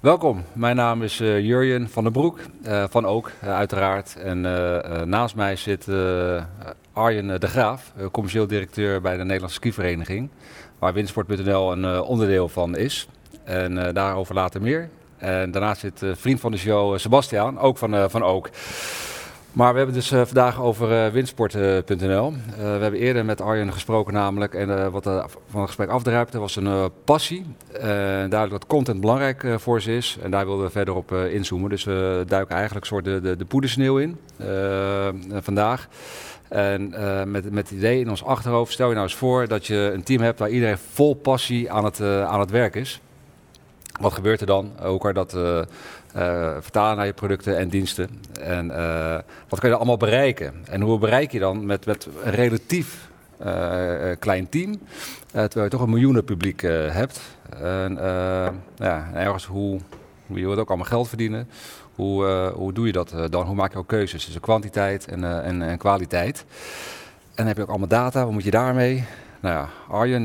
Welkom, mijn naam is uh, Jurjen van der Broek, uh, van Ook uh, uiteraard. En naast mij zit Arjen de Graaf, commercieel directeur bij de Nederlandse skivereniging, waar Windsport.nl een onderdeel van is. En daarover later meer. En daarnaast zit vriend van de show Sebastiaan, ook van, van Ook. Maar we hebben dus uh, vandaag over uh, windsport.nl. Uh, we hebben eerder met Arjen gesproken namelijk. En wat er van het gesprek afdruipte was een passie. duidelijk dat content belangrijk voor ze is. En daar wilden we verder op inzoomen. Dus we duiken eigenlijk soort de, de, de poedersneeuw in vandaag. En met, met het idee in ons achterhoofd, stel je nou eens voor dat je een team hebt waar iedereen vol passie aan het, aan het werk is. Wat gebeurt er dan? Kan je dat vertalen naar je producten en diensten. En uh, wat kan je allemaal bereiken? En hoe bereik je dan met, met een relatief uh, klein team, terwijl je toch een miljoenen publiek hebt? En ja, ergens hoe, je wilt ook allemaal geld verdienen. Hoe, hoe doe je dat dan? Hoe maak je ook keuzes tussen kwantiteit en, en, en kwaliteit? En dan heb je ook allemaal data, wat moet je daarmee? Nou ja, Arjen,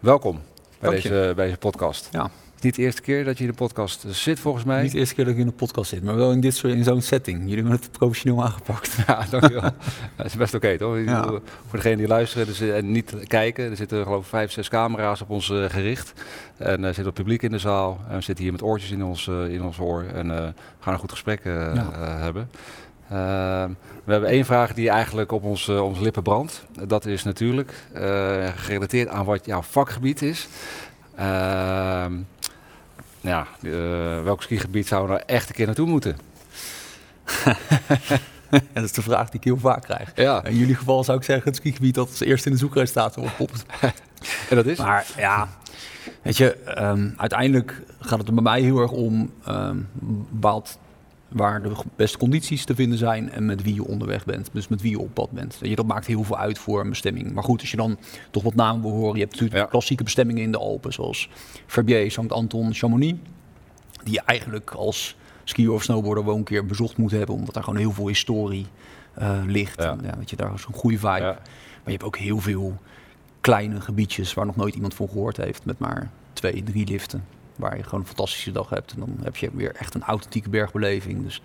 welkom bij deze, bij deze podcast. Ja niet de eerste keer dat je in de podcast zit, volgens mij. Niet de eerste keer dat ik in de podcast zit, maar wel in, dit soort, in zo'n setting. Jullie hebben het professioneel aangepakt. Ja, dankjewel. dat is best oké, toch? Ja. Voor degenen die luisteren dus, en niet kijken, er zitten geloof ik vijf, zes camera's op ons uh, gericht. En er zit het publiek in de zaal. En we zitten hier met oortjes in ons, uh, in ons oor. En gaan een goed gesprek hebben. we hebben één vraag die eigenlijk op ons, ons lippen brandt. Dat is natuurlijk gerelateerd aan wat jouw vakgebied is. Ehm, ja, uh, welk skigebied zouden we nou echt een keer naartoe moeten? dat is de vraag die ik heel vaak krijg. Ja. In jullie geval zou ik zeggen het skigebied dat als eerste in de zoekresultaten wordt popt. en dat is? Maar ja, weet je, um, uiteindelijk gaat het er bij mij heel erg om um, bepaald waar de beste condities te vinden zijn en met wie je onderweg bent. Dus met wie je op pad bent. Je, dat maakt heel veel uit voor een bestemming. Maar goed, als je dan toch wat namen wil horen. Je hebt natuurlijk klassieke bestemmingen in de Alpen, zoals Verbier, St. Anton, Chamonix. Die je eigenlijk als skier of snowboarder wel een keer bezocht moet hebben, omdat daar gewoon heel veel historie uh, ligt. Ja. En, weet je, daar is een goede vibe. Maar je hebt ook heel veel kleine gebiedjes waar nog nooit iemand van gehoord heeft, met maar twee, drie liften waar je gewoon een fantastische dag hebt. En dan heb je weer echt een authentieke bergbeleving. Dus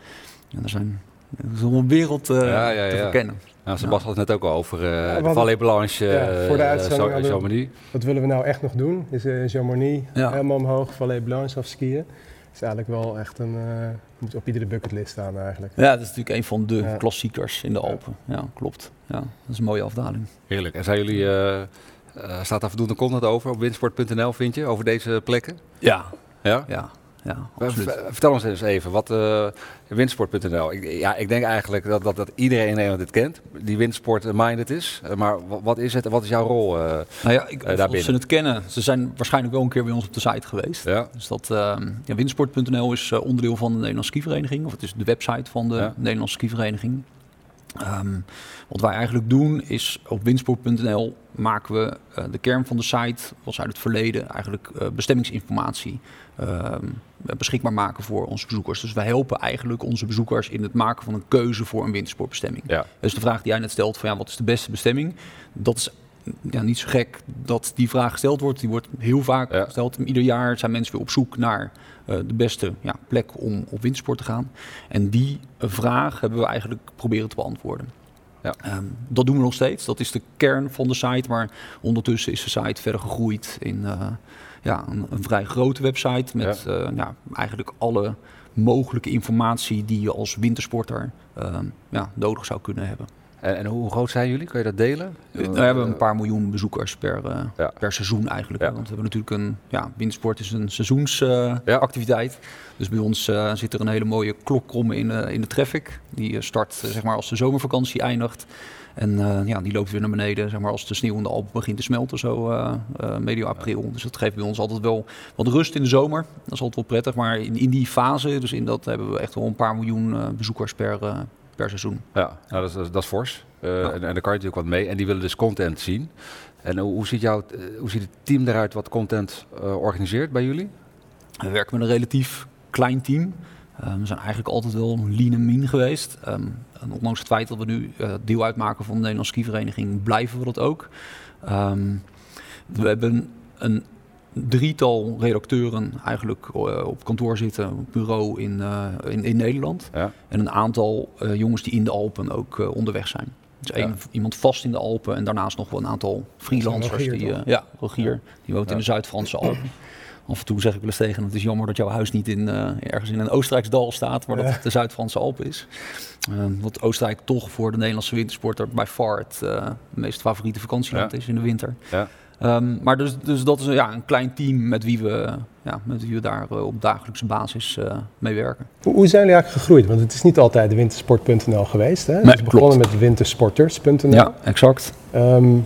ja, er zijn er is een wereld uh, ja, ja, te verkennen. Nou, Sebas had het net ook al over uh, de Blanche, uh, voor de uitzending. Wat willen we nou echt nog doen? Is uh, Chamonix helemaal omhoog, Valley Blanche afskiën. is eigenlijk wel echt een, moet op iedere bucketlist staan eigenlijk. Ja, dat is natuurlijk een van de klassiekers in de Alpen. Ja, klopt. Ja, dat is een mooie afdaling. Heerlijk. En zijn jullie uh, staat daar voldoende content over op windsport.nl, vind je, over deze plekken? Ja. Ja? Ja. Ja, Vertel ons eens even, wat uh, windsport.nl. Ik, ja, ik denk eigenlijk dat, dat, dat iedereen in Nederland dit kent, die windsport-minded is. Uh, maar wat is het en wat is jouw rol uh, nou ja, ik, Als ze het kennen, ze zijn waarschijnlijk wel een keer bij ons op de site geweest. Ja. Dus dat, ehm, ja, windsport.nl is onderdeel van de Nederlandse skivereniging, of het is de website van de Nederlandse skivereniging. Um, wat wij eigenlijk doen is op winsport.nl maken we uh, de kern van de site, was uit het verleden, eigenlijk uh, bestemmingsinformatie uh, beschikbaar maken voor onze bezoekers. Dus wij helpen eigenlijk onze bezoekers in het maken van een keuze voor een wintersportbestemming. Ja. Dus de vraag die jij net stelt van ja, wat is de beste bestemming? Dat is ja, niet zo gek dat die vraag gesteld wordt. Die wordt heel vaak gesteld. Ieder jaar zijn mensen weer op zoek naar uh, de beste ja, plek om op wintersport te gaan. En die vraag hebben we eigenlijk proberen te beantwoorden. Ja. Um, dat doen we nog steeds. Dat is de kern van de site. Maar ondertussen is de site verder gegroeid in uh, ja, een, een, vrij grote website. Met ja. Uh, ja, eigenlijk alle mogelijke informatie die je als wintersporter uh, ja, nodig zou kunnen hebben. En, hoe groot zijn jullie? Kan je dat delen? We hebben een paar miljoen bezoekers per, uh, per seizoen eigenlijk. Want we hebben natuurlijk een... Ja, wintersport is een seizoensactiviteit. Uh, dus bij ons uh, zit er een hele mooie klokkrom in, in de traffic. Die start zeg maar als de zomervakantie eindigt. En ja, die loopt weer naar beneden zeg maar, als de sneeuw in de Alpen begint te smelten, zo medio april. Dus dat geeft bij ons altijd wel wat rust in de zomer. Dat is altijd wel prettig. Maar in, in die fase, dus in dat hebben we echt wel een paar miljoen bezoekers per, per seizoen. Ja, nou, dat, is, dat is fors. Uh, en, en, daar kan je natuurlijk wat mee. En die willen dus content zien. En hoe, hoe ziet, jouw, uh, hoe ziet het team eruit wat content uh, organiseert bij jullie? We werken met een relatief klein team. Um, we zijn eigenlijk altijd wel een lean en mean geweest. Um, en ondanks het feit dat we nu deel uitmaken van de Nederlandse skivereniging, blijven we dat ook. Um, we hebben een drietal redacteuren eigenlijk op kantoor zitten, op bureau in, in, in, Nederland. Ja. En een aantal jongens die in de Alpen ook onderweg zijn. Dus één, iemand vast in de Alpen en daarnaast nog wel een aantal freelancers. die, ja, Rogier, die woont in de Zuid-Franse Alpen. Af en toe zeg ik wel eens tegen het is jammer dat jouw huis niet in, uh, ergens in een Oostenrijks dal staat, maar dat het de Zuid-Franse Alpen is. Uh, wat Oostenrijk toch voor de Nederlandse wintersporter bij far het uh, meest favoriete vakantieland is in de winter. Ja. Um, maar dus, dus dat is ja, een klein team met wie we, ja, met wie we daar op dagelijkse basis mee werken. Hoe, hoe, zijn jullie eigenlijk gegroeid? Want het is niet altijd wintersport.nl geweest. Hè? Nee, het is begonnen met wintersporters.nl. Ja, exact. Um,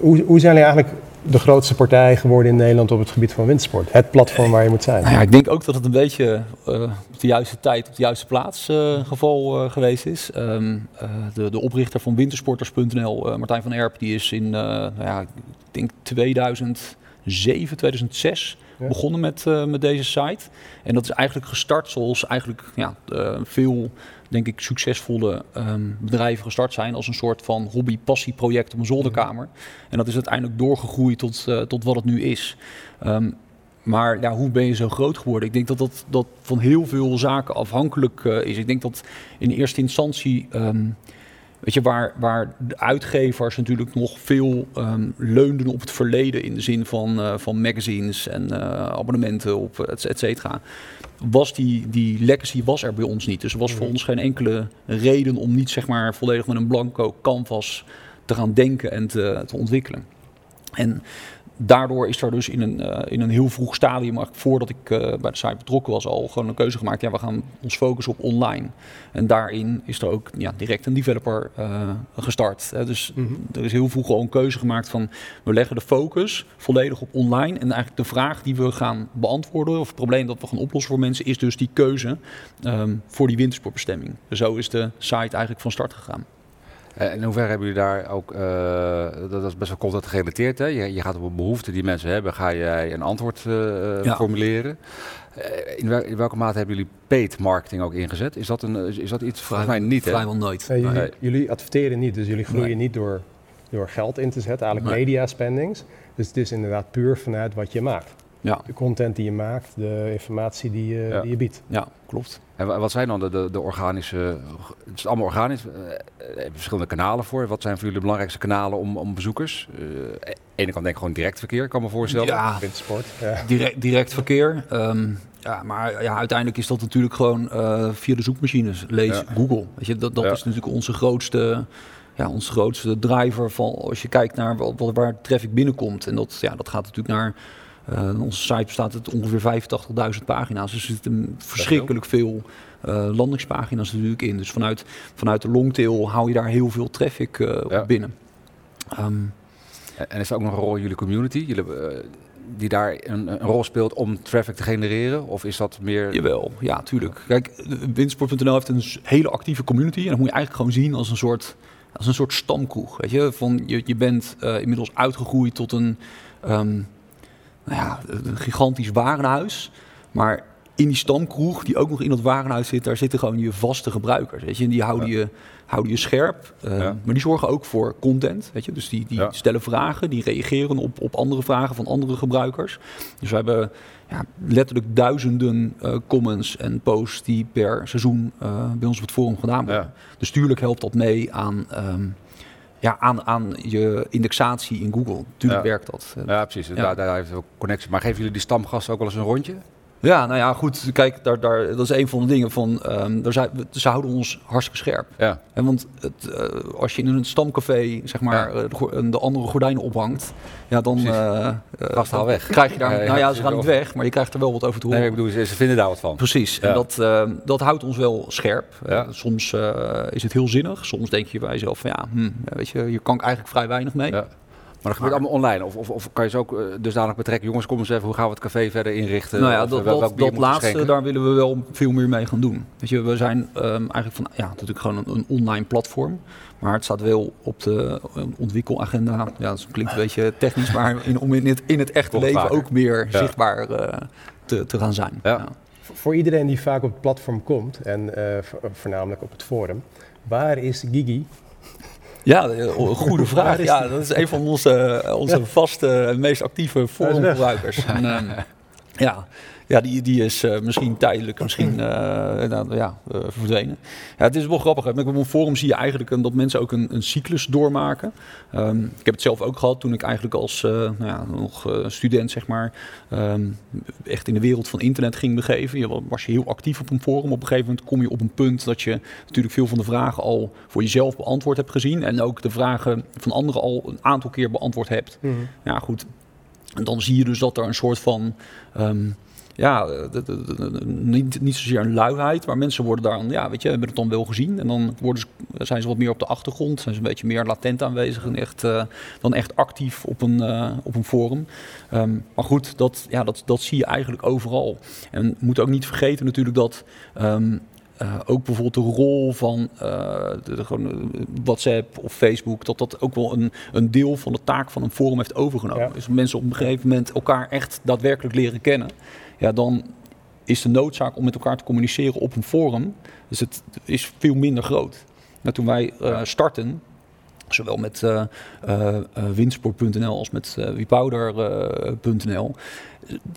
hoe, hoe zijn jullie eigenlijk de grootste partij geworden in Nederland op het gebied van windsport. Het platform waar je moet zijn. Nou ja, ik denk ook dat het een beetje uh, op de juiste tijd, op de juiste plaats uh, geval uh, geweest is. Um, de, de, oprichter van wintersporters.nl, Martijn van Erp, die is in, nou ja, ik denk 2007, 2006 begonnen met, met deze site. En dat is eigenlijk gestart zoals eigenlijk ja, veel denk ik, succesvolle ehm, bedrijven gestart zijn als een soort van hobby-passieproject op een zolderkamer. En dat is uiteindelijk doorgegroeid tot, uh, tot wat het nu is. Um, maar ja, hoe ben je zo groot geworden? Ik denk dat dat, dat van heel veel zaken afhankelijk is. Ik denk dat in eerste instantie um, Weet je, waar, waar de uitgevers natuurlijk nog veel um, leunden op het verleden in de zin van, uh, van magazines en uh, abonnementen op et, et cetera. Was die, die legacy was er bij ons niet. Dus er was voor ons geen enkele reden om niet zeg maar volledig met een blanco canvas te gaan denken en te, te ontwikkelen. En daardoor is er dus in een, uh, in een heel vroeg stadium, voordat ik uh, bij de site betrokken was, al gewoon een keuze gemaakt. Ja, we gaan ons focussen op online. En daarin is er ook ja, direct een developer uh, gestart. Hè. Dus mm -hmm. er is heel vroeg al een keuze gemaakt van we leggen de focus volledig op online. En eigenlijk de vraag die we gaan beantwoorden, of het probleem dat we gaan oplossen voor mensen, is dus die keuze um, voor die wintersportbestemming. Dus zo is de site eigenlijk van start gegaan. Eh, in hoeverre hebben jullie daar ook, uh, dat is best wel content gerelateerd, hè? Je, je, gaat op een behoefte die mensen hebben, ga jij een antwoord uh, ja. formuleren. In, wel, in, welke mate hebben jullie paid marketing ook ingezet? Is dat, een, is dat iets? Volgens mij niet, hè? Vrijwel nooit. Nee, jullie, nee. jullie, adverteren niet, dus jullie groeien nee. niet door, door geld in te zetten, eigenlijk media spendings. Dus het is inderdaad puur vanuit wat je maakt. Ja. De content die je maakt, de informatie die je, ja. die je biedt. Ja, klopt. En wat zijn dan de, de, de organische, het is allemaal organisch, uh, verschillende kanalen voor. Wat zijn voor jullie de belangrijkste kanalen om, om bezoekers? Uh, aan de ene kant denk ik gewoon direct verkeer, kan me voorstellen. Ja, sport. Ja. Direct, direct verkeer. Um, ja, maar ja, uiteindelijk is dat natuurlijk gewoon uh, via de zoekmachines. Lees ja. Google. Weet je, dat dat ja. is natuurlijk onze grootste, ja, onze grootste driver van als je kijkt naar wat, waar traffic binnenkomt. En dat, ja, dat gaat natuurlijk naar uh, onze site bestaat uit ongeveer 85.000 pagina's. Dus er zitten verschrikkelijk veel uh, landingspagina's natuurlijk in. Dus vanuit, vanuit de longtail hou je daar heel veel traffic uh, ja. binnen. Um, en is er ook nog een rol in jullie community? Jullie, die daar een, een, rol speelt om traffic te genereren? Of is dat meer... Jawel, ja, tuurlijk. Kijk, Windsport.nl heeft een hele actieve community. En dat moet je eigenlijk gewoon zien als een soort, als een soort stamkroeg. Weet je? Van, je, je bent inmiddels uitgegroeid tot een... Um, nou ja, een gigantisch warenhuis. Maar in die stamkroeg, die ook nog in dat warenhuis zit, daar zitten gewoon je vaste gebruikers. Weet je? En die houden, ja. je, houden je scherp. Uh, ja. Maar die zorgen ook voor content. Weet je? Dus die, die ja. stellen vragen, die reageren op, op andere vragen van andere gebruikers. Dus we hebben ja, letterlijk duizenden uh, comments en posts die per seizoen uh, bij ons op het forum gedaan worden. Dus tuurlijk helpt dat mee aan. Um, ja, aan, aan je indexatie in Google. Tuurlijk ja. werkt dat. Ja, precies. Daar, daar heeft ook connectie. Maar geven jullie die stamgasten ook wel eens een rondje? Ja, nou ja, goed. Kijk, daar, daar, dat is een van de dingen van. Um, daar zijn, ze houden ons hartstikke scherp. Ja. En want het, uh, als je in een stamcafé, zeg maar, ja. de, de, andere gordijnen ophangt, ja, dan. Uh, Gast haal weg. Krijg je daar. nou ja, ze gaan niet weg, maar je krijgt er wel wat over te horen. Nee, ik bedoel, ze, ze vinden daar wat van. Precies. En dat, uh, dat houdt ons wel scherp. Ja. soms is het heel zinnig. Soms denk je bij jezelf van ja, hm, weet je, hier kan ik eigenlijk vrij weinig mee. Maar dat gebeurt allemaal online? Of, of, of, kan je ze ook uh, dusdanig betrekken? Jongens, kom eens even, hoe gaan we het café verder inrichten? Nou ja, dat, wel, dat, dat laatste, daar willen we wel veel meer mee gaan doen. Weet je, we zijn um, eigenlijk van, ja, natuurlijk gewoon een, een, online platform. Maar het staat wel op de ontwikkelagenda. Ja, dat klinkt een beetje technisch, maar in, om in het, in het echte leven vaker. ook meer ja. zichtbaar uh, te, te gaan zijn. Ja. Ja. Voor iedereen die vaak op het platform komt, en uh, voornamelijk op het forum, waar is Gigi Ja, een goede vraag. Ja, dat is een van onze, onze vaste, meest actieve forumgebruikers. ja, ja, die, die is uh, misschien tijdelijk misschien, nou, ja, uh, verdwenen. Ja, het is wel grappig. Met een forum zie je eigenlijk dat mensen ook een, een cyclus doormaken. Um, ik heb het zelf ook gehad toen ik eigenlijk als nou ja, nog student, zeg maar, um, echt in de wereld van internet ging begeven. Je was je heel actief op een forum. Op een gegeven moment kom je op een punt dat je natuurlijk veel van de vragen al voor jezelf beantwoord hebt gezien. En ook de vragen van anderen al een aantal keer beantwoord hebt. Mm -hmm. Ja, goed. En dan zie je dus dat er een soort van. Um, ja, niet, niet zozeer een luiheid, maar mensen worden daar, ja, weet je, hebben het dan wel gezien. En dan worden ze, zijn ze wat meer op de achtergrond, zijn ze een beetje meer latent aanwezig en echt, uh, dan echt actief op een, uh, op een forum. Um, maar goed, dat, ja, dat, dat zie je eigenlijk overal. En moet ook niet vergeten natuurlijk dat um, uh, ook bijvoorbeeld de rol van uh, de, de, gewoon WhatsApp of Facebook, dat dat ook wel een, een deel van de taak van een forum heeft overgenomen. Ja. Dus mensen op een gegeven moment elkaar echt daadwerkelijk leren kennen ja, dan is de noodzaak om met elkaar te communiceren op een forum, dus het is veel minder groot. Nou, toen wij uh, starten, zowel met uh, uh, winsport.nl als met uh, wiepowder.nl,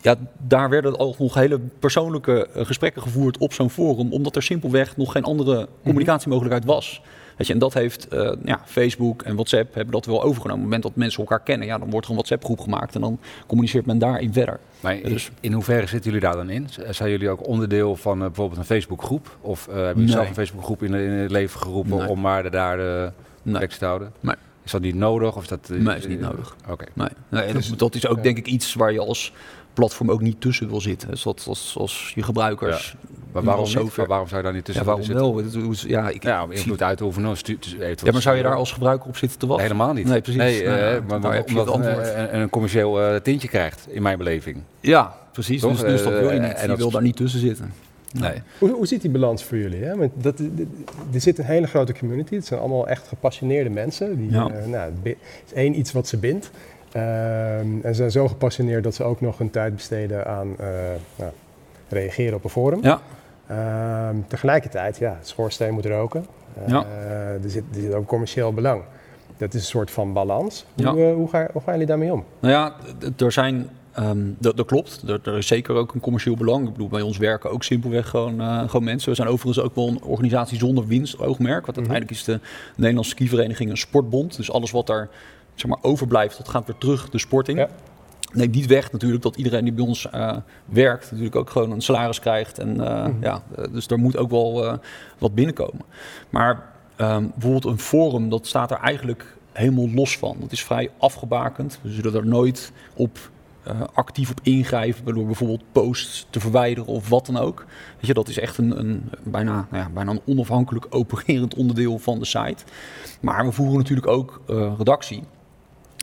ja, daar werden al nog hele persoonlijke gesprekken gevoerd op zo'n forum, omdat er simpelweg nog geen andere communicatiemogelijkheid was. Weet je, en dat heeft uh, ja, Facebook en WhatsApp hebben dat wel overgenomen. Op het moment dat mensen elkaar kennen, ja, dan wordt er een WhatsApp-groep gemaakt en dan communiceert men daarin verder. Maar in, dus, in hoeverre zitten jullie daar dan in? Zijn jullie ook onderdeel van uh, bijvoorbeeld een Facebook-groep? Of uh, hebben jullie nee. zelf een Facebook-groep in, in, het leven geroepen nee. om maar de, daar de nee. tekst te houden? Nee. Is dat niet nodig? Of is dat, nee, is niet nodig. Oké. Okay. Nee. nee dus, dat is ook denk ik iets waar je als platform ook niet tussen wil zitten. Zoals als, als je gebruikers. Ja. Maar waarom, niet? waarom zou je daar niet tussen ja, waarom zitten? wel? Ja, ik, ja, invloed uitoefenen. Ja, maar zou je daar als gebruiker op zitten te wachten? Helemaal niet. Nee, precies. Nee, uh, ja, maar, maar omdat het een, een, commercieel uh, tintje krijgt, in mijn beleving. Ja, precies. Dus, dus dat wil je niet. En je wil daar niet tussen zitten. Nee. Hoe, hoe ziet die balans voor jullie? Hè? Want dat, er zit een hele grote community. Het zijn allemaal echt gepassioneerde mensen. Die, ja. uh, nou, het is één iets wat ze bindt. Um, en ze zijn zo gepassioneerd dat ze ook nog hun tijd besteden aan uh, nou, reageren op een forum. Ja. Um, tegelijkertijd, ja, het schoorsteen moet roken. Uh, ja. er, zit, er zit ook commercieel belang. Dat is een soort van balans. Hoe, ja. uh, hoe, ga, hoe gaan jullie daarmee om? Nou ja, er zijn Um, dat, dat, klopt. Er, er, is zeker ook een commercieel belang. Ik bedoel, bij ons werken ook simpelweg gewoon, uh, gewoon mensen. We zijn overigens ook wel een organisatie zonder winstoogmerk. Want uiteindelijk is de Nederlandse skivereniging een sportbond. Dus alles wat daar zeg maar, overblijft, dat gaat weer terug de sporting. Ja. Neemt niet weg natuurlijk dat iedereen die bij ons uh, werkt natuurlijk ook gewoon een salaris krijgt. En, uh, mm. ja, dus er moet ook wel uh, wat binnenkomen. Maar um, bijvoorbeeld een forum, dat staat er eigenlijk helemaal los van. Dat is vrij afgebakend. We zullen er nooit op uh, actief op ingrijpen door bijvoorbeeld posts te verwijderen of wat dan ook. Weet je, dat is echt een, een bijna, nou ja, bijna een onafhankelijk opererend onderdeel van de site. Maar we voeren natuurlijk ook uh, redactie.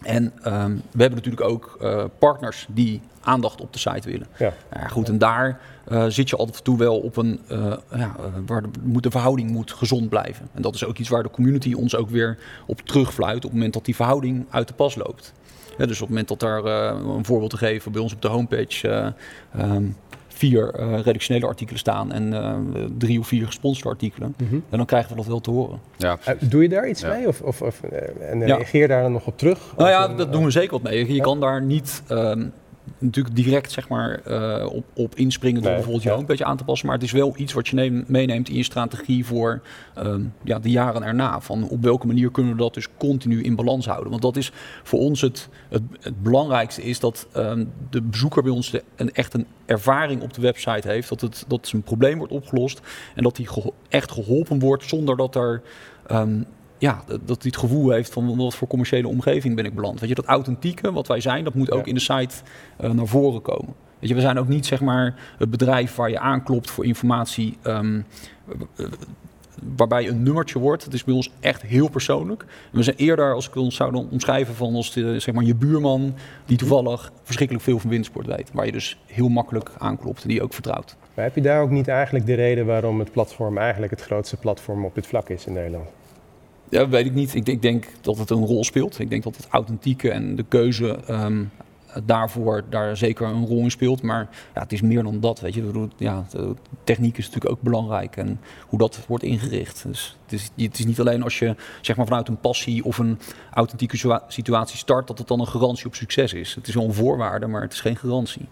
En um, we hebben natuurlijk ook uh, partners die aandacht op de site willen. Ja. ja goed, en daar uh, zit je altijd toe wel op een, uh, ja, waar de, moet, de verhouding moet gezond blijven. En dat is ook iets waar de community ons ook weer op terugfluit op het moment dat die verhouding uit de pas loopt. Ja, dus op het moment dat daar een voorbeeld te geven bij ons op de homepage um, vier uh, redactionele artikelen staan en uh, drie of vier gesponsorde artikelen. Mm -hmm. En dan krijgen we dat wel te horen. Ja, uh, doe je daar iets ja. mee? Of, of, of en reageer daar dan nog op terug? Nou ja, een, dat doen we zeker wat mee. Je ja? kan daar niet um, natuurlijk direct zeg maar, uh, op, op inspringen door nee, bijvoorbeeld je ja. homepage aan te passen. Maar het is wel iets wat je neem, meeneemt in je strategie voor um, ja, de jaren erna. Van op welke manier kunnen we dat dus continu in balans houden. Want dat is voor ons het, het, het belangrijkste is dat um, de bezoeker bij ons de, een, echt een ervaring op de website heeft. Dat, het, dat zijn probleem wordt opgelost en dat hij geho echt geholpen wordt zonder dat er... Um, ja, dat, dat hij het gevoel heeft van wat voor commerciële omgeving ben ik beland. Weet je, dat authentieke wat wij zijn, dat moet ook ja. in de site uh, naar voren komen. Weet je, we zijn ook niet zeg maar het bedrijf waar je aanklopt voor informatie um, waarbij een nummertje wordt. Het is bij ons echt heel persoonlijk. En we zijn eerder, als ik ons zou omschrijven, van als de, zeg maar je buurman die toevallig verschrikkelijk veel van windsport weet. Waar je dus heel makkelijk aanklopt en die ook vertrouwt. Maar heb je daar ook niet eigenlijk de reden waarom het platform eigenlijk het grootste platform op dit vlak is in Nederland? Ja, weet ik niet. Ik denk, ik denk, dat het een rol speelt. Ik denk dat het authentieke en de keuze um, daarvoor daar zeker een rol in speelt. Maar ja, het is meer dan dat. Weet je. Ja, techniek is natuurlijk ook belangrijk en hoe dat wordt ingericht. Dus het is, het is niet alleen als je zeg maar, vanuit een passie of een authentieke situatie start, dat het dan een garantie op succes is. Het is wel een voorwaarde, maar het is geen garantie.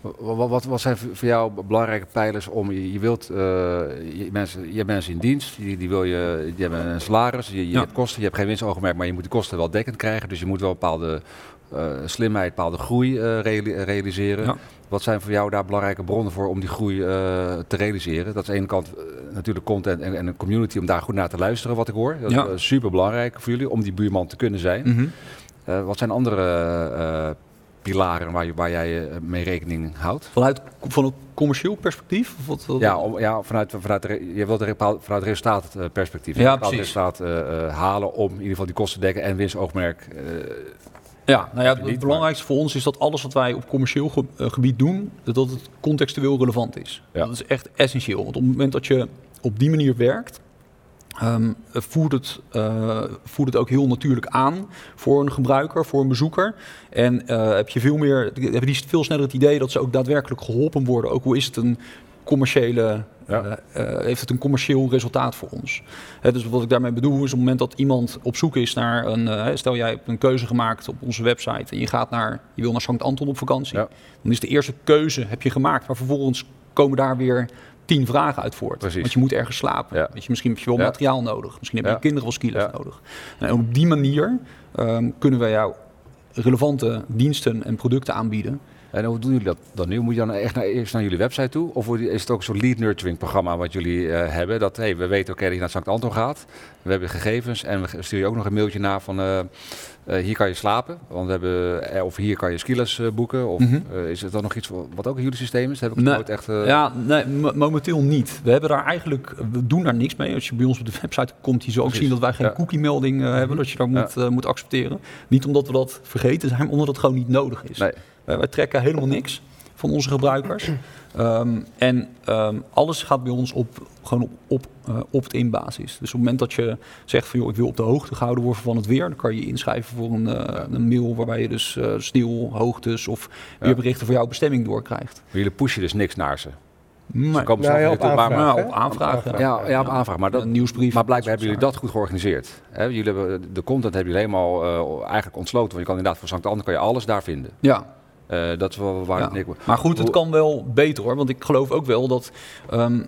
Wat, wat, wat, zijn voor jou belangrijke pijlers om je, je wilt uh, je, mensen, je hebt mensen in dienst, die, die wil je, die hebben een salaris, je, je hebt kosten, je hebt geen winstoogmerk, maar je moet de kosten wel dekkend krijgen. Dus je moet wel een bepaalde uh, slimheid, bepaalde groei uh, realiseren. Wat zijn voor jou daar belangrijke bronnen voor om die groei te realiseren? Dat is aan de ene kant natuurlijk content en, en, een community om daar goed naar te luisteren, wat ik hoor. Dat ja. is super belangrijk voor jullie om die buurman te kunnen zijn. Mm -hmm. wat zijn andere pilaren waar, je, waar jij eh, mee rekening houdt? Vanuit van een commercieel perspectief? Of wat, Ja, om, ja vanuit, vanuit, je wilt er vanuit resultaatperspectief. Ja, precies. resultaat uh, halen om in ieder geval die kosten te dekken en winstoogmerk. Uh, ja, nou ja, het, belangrijkste voor ons is dat alles wat wij op commercieel gebied doen, dat het contextueel relevant is. Ja. Dat is echt essentieel. Want op het moment dat je op die manier werkt, Um, voert, het, uh, voert het ook heel natuurlijk aan voor een gebruiker, voor een bezoeker. En uh, heb je veel meer, hebben die veel sneller het idee dat ze ook daadwerkelijk geholpen worden. Ook hoe is het een commerciële, ja. uh, heeft het een commercieel resultaat voor ons. dus wat ik daarmee bedoel is op het moment dat iemand op zoek is naar een, stel jij hebt een keuze gemaakt op onze website en je gaat naar, je wil naar Sankt Anton op vakantie, ja. dan is de eerste keuze heb je gemaakt, maar vervolgens komen daar weer tien vragen uit voort. Precies. Want je moet ergens slapen. Ja. Weet je, misschien heb je wel materiaal nodig. Misschien heb je kinderen wel skills nodig. En op die manier um, kunnen wij jou relevante diensten en producten aanbieden. En hoe doen jullie dat dan nu? Moet je dan echt naar, eerst naar jullie website toe? Of is het ook zo'n lead nurturing programma wat jullie uh, hebben? Dat hey, we weten oké dat je naar Sankt Anton gaat. We hebben gegevens en we sturen je ook nog een mailtje naar van... Uh, uh, hier kan je slapen, want we hebben, of hier kan je skiles boeken. Of mm -hmm. is het dan nog iets wat ook in jullie systeem is? Dat heb ik nee, nooit echt. Ja, nee, momenteel niet. We hebben daar eigenlijk, we doen daar niks mee. Als je bij ons op de website komt, je zal ook zien dat wij geen ja. cookie-melding hebben, dat je daar moet, moet accepteren. Niet omdat we dat vergeten zijn, maar omdat het gewoon niet nodig is. Nee. Uh, wij trekken helemaal niks van onze gebruikers. Um, en um, alles gaat bij ons op, gewoon op, op uh, opt-in basis. Dus op het moment dat je zegt van joh, ik wil op de hoogte gehouden worden van het weer, dan kan je je inschrijven voor een, uh, een mail waarbij je dus uh, sneeuw, hoogtes of weerberichten voor jouw bestemming doorkrijgt. Maar jullie pushen dus niks naar ze? Nee. Ze komen nou, ja, op, aanvraag, maar, op aanvraag. Ja, ja, op aanvraag. Maar, dat, een nieuwsbrief. maar blijkbaar hebben jullie dat goed georganiseerd. Hè? Jullie hebben, de content hebben jullie helemaal eigenlijk ontsloten. Want je kan inderdaad voor Sankt Anne kan je alles daar vinden. Ja, uh, dat is wel waar ja. Maar goed, het kan wel beter hoor. Want ik geloof ook wel dat. Um,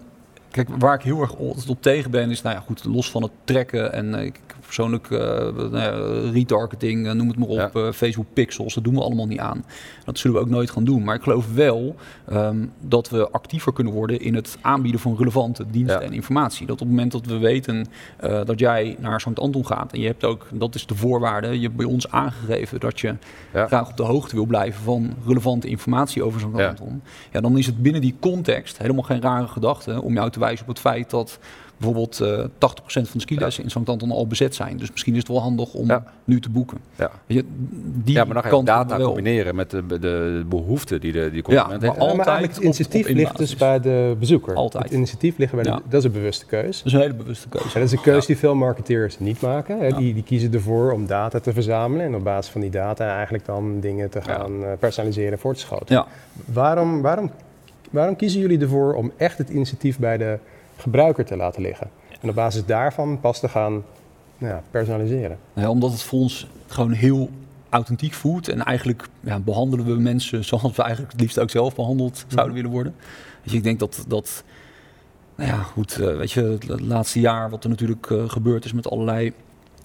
kijk, waar ik heel erg op tegen ben, is nou ja, goed, los van het trekken en uh, ik persoonlijk uh, retargeting, uh, noem het maar op, ja. Facebook pixels, dat doen we allemaal niet aan. Dat zullen we ook nooit gaan doen. Maar ik geloof wel um, dat we actiever kunnen worden in het aanbieden van relevante diensten ja. en informatie. Dat op het moment dat we weten uh, dat jij naar Sankt Anton gaat en je hebt ook, dat is de voorwaarde, je hebt bij ons aangegeven dat je ja. graag op de hoogte wil blijven van relevante informatie over Sankt Anton. Ja, dan is het binnen die context helemaal geen rare gedachte om jou te wijzen op het feit dat bijvoorbeeld uh, 80% van de skilessen in Sankt Anton al bezet zijn. Dus misschien is het wel handig om ja. nu te boeken. Ja. Je, die ja, maar dan ga je data combineren met de, de behoeften die de die consument ja, maar heeft. Altijd het initiatief ligt dus bij de bezoeker. Altijd. Het initiatief ligt bij de, ja. dat is een bewuste keuze. Dat is een hele bewuste keuze. En dat is een keuze die veel marketeers niet maken. Hè. Die, die kiezen ervoor om data te verzamelen en op basis van die data eigenlijk dan dingen te gaan uh, personaliseren en voor te schoten. Ja. Waarom, waarom, waarom kiezen jullie ervoor om echt het initiatief bij de gebruiker te laten liggen. En op basis daarvan pas te gaan nou ja, personaliseren. Ja, omdat het voor ons gewoon heel authentiek voelt. En eigenlijk ja, behandelen we mensen zoals we eigenlijk het liefst ook zelf behandeld mhm. zouden willen worden. Dus ik denk dat dat. Nou ja, goed, uh, weet je, het laatste jaar wat er natuurlijk uh, gebeurd is met allerlei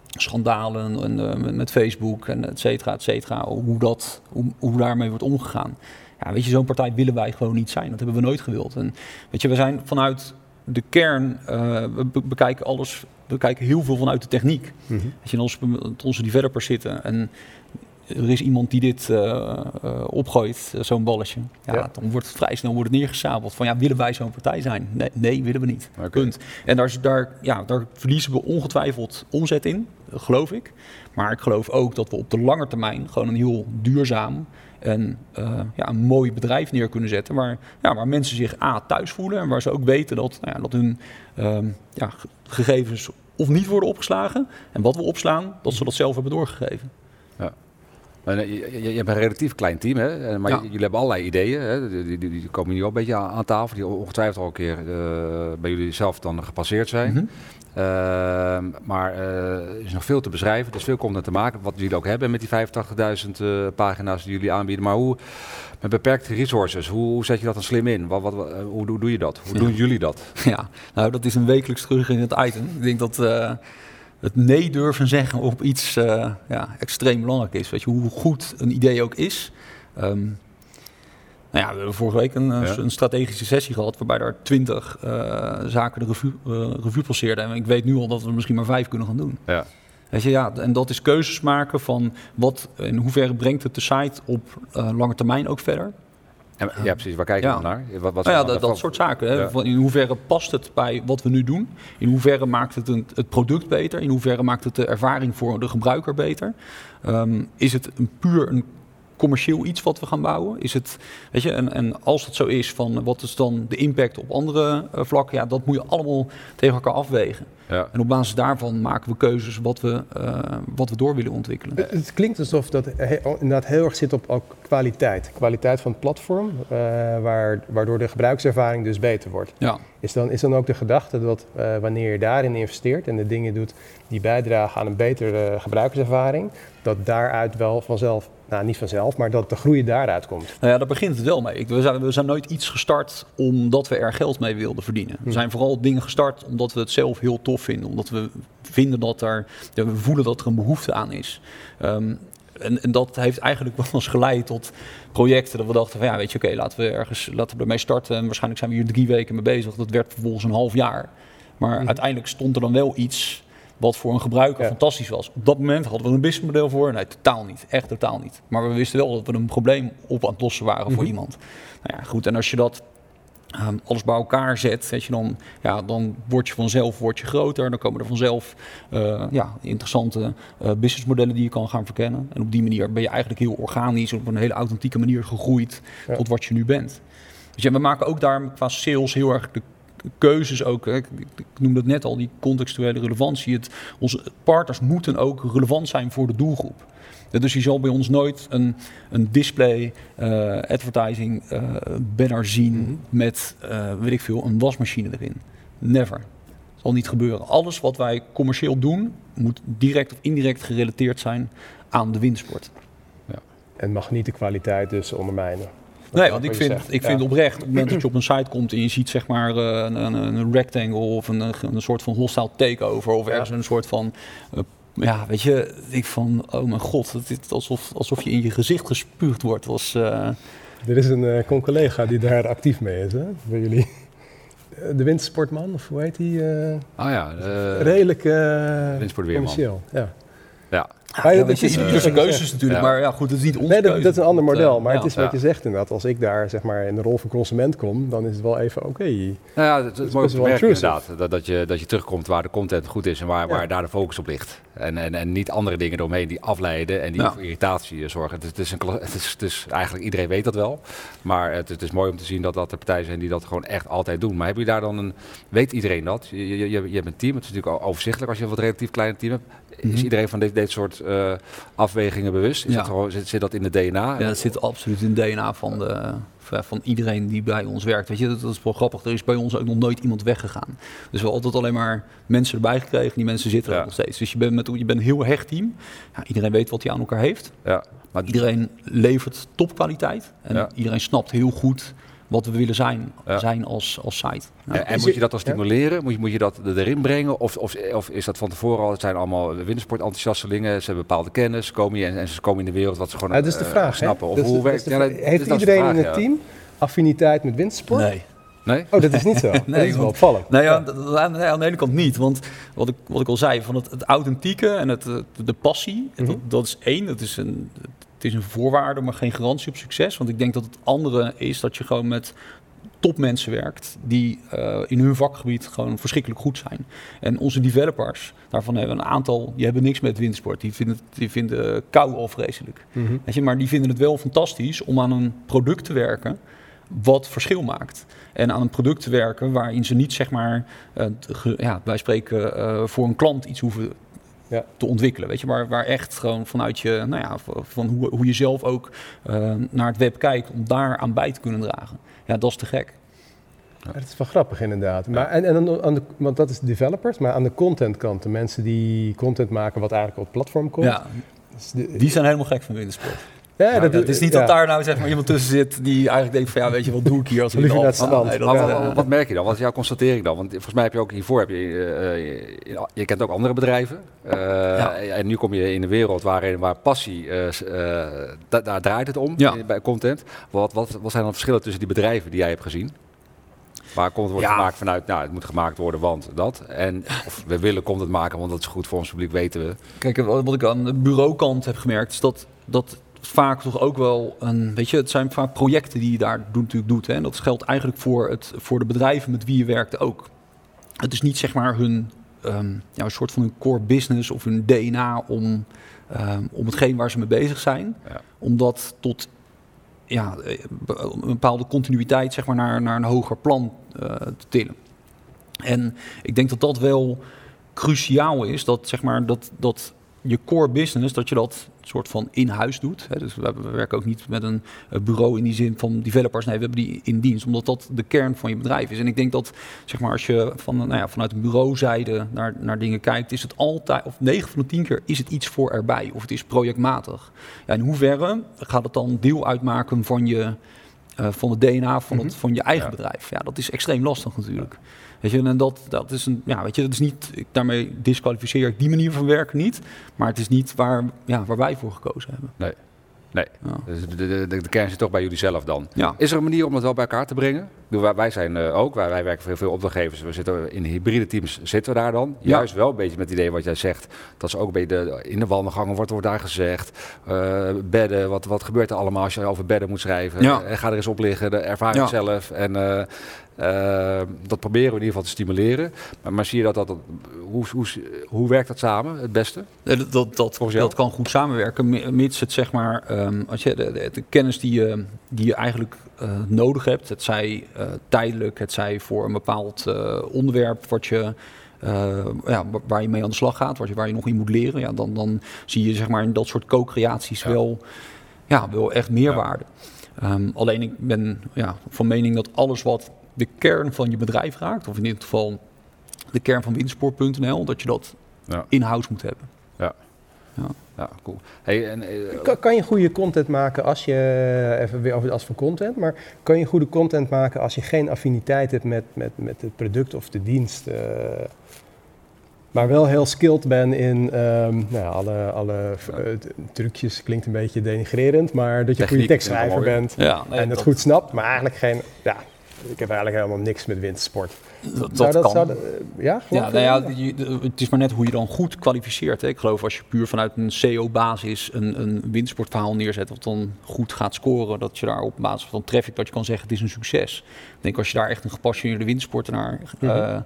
schandalen en, uh, met Facebook en et cetera, et cetera. Hoe, dat, hoe, hoe daarmee wordt omgegaan. Ja, weet je, zo'n partij willen wij gewoon niet zijn. Dat hebben we nooit gewild. En weet je, we zijn vanuit de kern, uh, we bekijken alles, we kijken heel veel vanuit de techniek. Mm -hmm. Als je als onze developers zitten en er is iemand die dit uh, uh, opgooit, zo'n balletje, ja, ja, dan wordt het vrij snel wordt het neergesabeld. Van ja, willen wij zo'n partij zijn? Nee, nee willen we niet. Okay. Punt. En daar, daar, ja, daar verliezen we ongetwijfeld omzet in, geloof ik. Maar ik geloof ook dat we op de lange termijn gewoon een heel duurzaam en uh, ja, een mooi bedrijf neer kunnen zetten. Waar, ja, waar mensen zich A thuis voelen en waar ze ook weten dat, nou ja, dat hun um, ja, gegevens of niet worden opgeslagen. En wat we opslaan, dat ze dat zelf hebben doorgegeven. Ja. je, je, je, hebt een relatief klein team, hè? maar jullie hebben allerlei ideeën. Hè? Die, die, die, komen nu al een beetje aan, tafel, die ongetwijfeld al een keer bij jullie zelf dan gepasseerd zijn. Mhm. Ehm, maar er is nog veel te beschrijven, er is veel content te maken, wat jullie ook hebben met die 85.000 pagina's die jullie aanbieden. Maar hoe, met beperkte resources, hoe, hoe zet je dat dan slim in? Wat, wat, hoe, hoe, doe je dat? Hoe doen jullie dat? Ja, nou dat is een wekelijks terug in het item. Ik denk dat het nee durven zeggen op iets uh, ja, extreem belangrijk is. Weet je, hoe goed een idee ook is. Um, nou ja, we hebben vorige week een, eh, een, strategische sessie gehad waarbij er twintig uh, zaken de revue, uh, revue passeerden. En ik weet nu al dat we misschien maar vijf kunnen gaan doen. Ja. Weet je, ja, en dat is keuzes maken van wat, in hoeverre brengt het de site op lange termijn ook verder. En, ja, precies. Waar kijken we naar? Wat, wat nou ja, dat, dat, soort zaken. Hè. In hoeverre past het bij wat we nu doen? In hoeverre maakt het een, het product beter? In hoeverre maakt het de ervaring voor de gebruiker beter? Um, is het een puur een commercieel iets wat we gaan bouwen? Is het, weet je, en, en als het zo is, van wat is dan de impact op andere uh, vlakken? Ja, dat moet je allemaal tegen elkaar afwegen. Ja. En op basis daarvan maken we keuzes wat we, uh, wat we door willen ontwikkelen. Het, het klinkt alsof dat he, inderdaad heel erg zit op ook kwaliteit. Kwaliteit van het platform, uh, waar, waardoor de gebruikservaring dus beter wordt. Ja. Is, dan, is dan ook de gedachte dat uh, wanneer je daarin investeert en de dingen doet die bijdragen aan een betere gebruikerservaring, dat daaruit wel vanzelf nou, niet vanzelf, maar dat de groei daaruit komt. Nou ja, daar begint het wel mee. We zijn, we zijn nooit iets gestart omdat we er geld mee wilden verdienen. We hm. zijn vooral dingen gestart omdat we het zelf heel tof vinden. Omdat we vinden dat er, we voelen dat er een behoefte aan is. Um, en, en, dat heeft eigenlijk wel eens geleid tot projecten dat we dachten van ja, weet je, oké, laten we ergens laten we ermee starten. En waarschijnlijk zijn we hier drie weken mee bezig. Dat werd vervolgens een half jaar. Maar hm. uiteindelijk stond er dan wel iets wat voor een gebruiker fantastisch was. Op dat moment hadden we een businessmodel voor. Nee, totaal niet. Echt totaal niet. Maar we wisten wel dat we een probleem op aan het lossen waren voor mhm. iemand. Nou ja, goed. En als je dat um, alles bij elkaar zet, weet je, dan, ja, dan word je vanzelf word je groter. Dan komen er vanzelf uh, ja, interessante uh, businessmodellen die je kan gaan verkennen. En op die manier ben je eigenlijk heel organisch, op een hele authentieke manier gegroeid tot wat je nu bent. Dus ja, we maken ook daar qua sales heel erg de keuzes ook. Hè. Ik, ik noemde het net al, die contextuele relevantie. Het, onze partners moeten ook relevant zijn voor de doelgroep. Dus je zal bij ons nooit een, een display, uh, advertising uh, banner zien mhm. met, uh, weet ik veel, een wasmachine erin. Never. Zal niet gebeuren. Alles wat wij commercieel doen, moet direct of indirect gerelateerd zijn aan de windsport. Ja. En mag niet de kwaliteit dus ondermijnen. Nee, want ik vind, ik vind oprecht, op het moment dat je op een site komt en je ziet zeg maar eh, een, een, een rectangle of een, een soort van hostile takeover of ergens een soort van uh, ja, weet je, ik van, oh mijn god, het is alsof, alsof je in je gezicht gespuugd wordt. Was, uh... Er is een uh, collega die daar actief mee is, hè, bij jullie. De windsportman, of hoe heet die? Uh, ah ja. redelijk commercieel. Ja. Ja. Ja, dat is uh, keuzes natuurlijk, maar ja, goed, het is niet ons Nee, dat, dat, is een ander model, maar het is wat je zegt inderdaad. Als ik daar zeg maar in de rol van consument kom, dan is het wel even oké. Nou ja, het, is mooi om te merken inderdaad, dat, dat, je, dat je terugkomt waar de content goed is en waar, waar daar de focus op ligt. En, en, en niet andere dingen eromheen die afleiden en die voor irritatie zorgen. Het, is, een, het, is, het is eigenlijk, iedereen weet dat wel, maar het, het, is mooi om te zien dat dat er partijen zijn die dat gewoon echt altijd doen. Maar heb je daar dan een, weet iedereen dat? Je, je, je, je hebt een team, het is natuurlijk overzichtelijk als je een wat relatief klein team hebt. Is mhm. iedereen van dit, dit soort uh, afwegingen bewust? Is ja. dat gewoon, zit, zit, dat in de DNA? Ja, dat zit absoluut in het DNA van, de, van iedereen die bij ons werkt. Weet je, dat, is wel grappig. Er is bij ons ook nog nooit iemand weggegaan. Dus we hebben altijd alleen maar mensen erbij gekregen. Die mensen zitten er nog steeds. Dus je bent, met, je bent een heel hecht team. Ja, iedereen weet wat hij aan elkaar heeft. Ja. Maar iedereen levert topkwaliteit. En iedereen snapt heel goed wat we willen zijn, zijn als, als site. en moet je dat dan stimuleren? Moet je, moet je dat erin brengen? Of, of, of is dat van tevoren al? Het zijn allemaal wintersport-enthousiastelingen. Ze hebben bepaalde kennis. Komen je, en, ze komen in de wereld wat ze gewoon ja, dat is de uh, vraag, snappen. Of hoe werkt Heeft iedereen in het team affiniteit met wintersport? Nee. Nee? Oh, dat is niet zo. nee, dat is wel opvallend. Nee, ja, aan de ene kant niet. Want wat ik, wat ik al zei, van het, het authentieke en het, de passie, mm dat, dat, is één. Dat is een, is een voorwaarde, maar geen garantie op succes. Want ik denk dat het andere is dat je gewoon met topmensen werkt die uh, in hun vakgebied gewoon verschrikkelijk goed zijn. En onze developers, daarvan hebben we een aantal, die hebben niks met windsport. Die vinden, die vinden kou al vreselijk. Mm Weet je, maar die vinden het wel fantastisch om aan een product te werken wat verschil maakt. En aan een product te werken waarin ze niet zeg maar, uh, ja, wij spreken uh, voor een klant iets hoeven te ontwikkelen. Weet je, waar, waar echt gewoon vanuit je, nou ja, van hoe, hoe je zelf ook uh, naar het web kijkt, om daar aan bij te kunnen dragen. Ja, dat is te gek. Ja. dat is wel grappig inderdaad. Maar, en, en aan de, want dat is developers, maar aan de contentkant, de mensen die content maken wat eigenlijk op het platform komt. Ja, die zijn helemaal gek van wintersport. Ja, dat, het is niet dat daar nou zeg maar iemand tussen zit die eigenlijk denkt van ja, weet je, wat doe ik hier als ik nee, wat, wat, merk je dan? Wat is jouw constatering dan? Want volgens mij heb je ook hiervoor, heb je, uh, je kent ook andere bedrijven. Uh, En nu kom je in de wereld waarin, waar passie, uh, daar draait het om ja. bij content. Wat, wat, wat zijn dan verschillen tussen die bedrijven die jij hebt gezien? Waar content wordt gemaakt vanuit, nou, het moet gemaakt worden, want dat. En of we willen content maken, want dat is goed voor ons publiek, weten we. Kijk, wat ik aan de bureaukant heb gemerkt, is dat, dat vaak toch ook wel een, weet je, het zijn vaak projecten die je daar natuurlijk doet. Hè? En dat geldt eigenlijk voor, het, voor de bedrijven met wie je werkt ook. Het is niet zeg maar hun, um, ja, een soort van hun core business of hun DNA om, um, om hetgeen waar ze mee bezig zijn. Ja. Om dat tot ja, een bepaalde continuïteit zeg maar, naar, naar een hoger plan uh, te tillen. En ik denk dat dat wel cruciaal is, dat, zeg maar, dat, dat je core business, dat je dat soort van in huis doet. Hè. Dus we, we, werken ook niet met een bureau in die zin van developers. Nee, we hebben die in dienst, omdat dat de kern van je bedrijf is. En ik denk dat, zeg maar, als je van, nou ja, vanuit een bureauzijde naar, naar dingen kijkt, is het altijd, of 9 van de 10 keer, is het iets voor erbij. Of het is projectmatig. Ja, in hoeverre gaat het dan deel uitmaken van je. Uh, van het DNA van, het, van je eigen bedrijf. Ja, dat is extreem lastig natuurlijk. Weet je, en dat, dat is een, ja, weet je, dat is niet, ik, daarmee disqualificeer ik die manier van werken niet, maar het is niet waar, ja, waar wij voor gekozen hebben. Nee. Nee, dus de, de, de, kern zit toch bij jullie zelf dan. Is er een manier om dat wel bij elkaar te brengen? Wij zijn uh, ook, wij, wij werken voor heel veel opdrachtgevers. We zitten in hybride teams zitten we daar dan. Juist wel een beetje met het idee wat jij zegt. Dat ze ook bij de, in de wandelgangen wordt, wordt daar gezegd. Uh, bedden, wat, wat gebeurt er allemaal als je over bedden moet schrijven? Uh, ga er eens op liggen, de ervaring zelf. En uh, dat proberen we in ieder geval te stimuleren. Maar, maar zie je dat, dat, hoe, hoe, hoe werkt dat samen het beste? Dat, dat, dat, dat kan goed samenwerken, mits het zeg maar, um, als je de, de, kennis die je, die je eigenlijk uh, nodig hebt, het zij uh, tijdelijk, het zij voor een bepaald onderwerp wat je, ja, waar je mee aan de slag gaat, waar je, waar je nog in moet leren, ja, dan, dan zie je zeg maar, in dat soort co-creaties ja. wel, ja, wel echt meerwaarde. Ja. Um, alleen ik ben ja, van mening dat alles wat de kern van je bedrijf raakt, of in dit geval de kern van winsport.nl, dat je dat in-house moet hebben. Ja. Cool. Hey, en, uh, kan, kan, je goede content maken als je, even weer over als voor content, maar kan je goede content maken als je geen affiniteit hebt met, met, met het product of de dienst? Uh, maar wel heel skilled ben in um, nou ja, alle, alle uh, trucjes, klinkt een beetje denigrerend, maar dat je een goede tekstschrijver bent ja, nee, en het goed snapt, maar eigenlijk geen, ja, ik heb eigenlijk helemaal niks met wintersport. Dat, dat, dat kan. ja, ja, nou ja het is maar net hoe je dan goed kwalificeert. Hè. Ik geloof als je puur vanuit een CO-basis een, een neerzet... wat dan goed gaat scoren, dat je daar op basis van traffic... dat je kan zeggen het is een succes. Ik denk als je daar echt een gepassioneerde wintersporter naar... Mm -hmm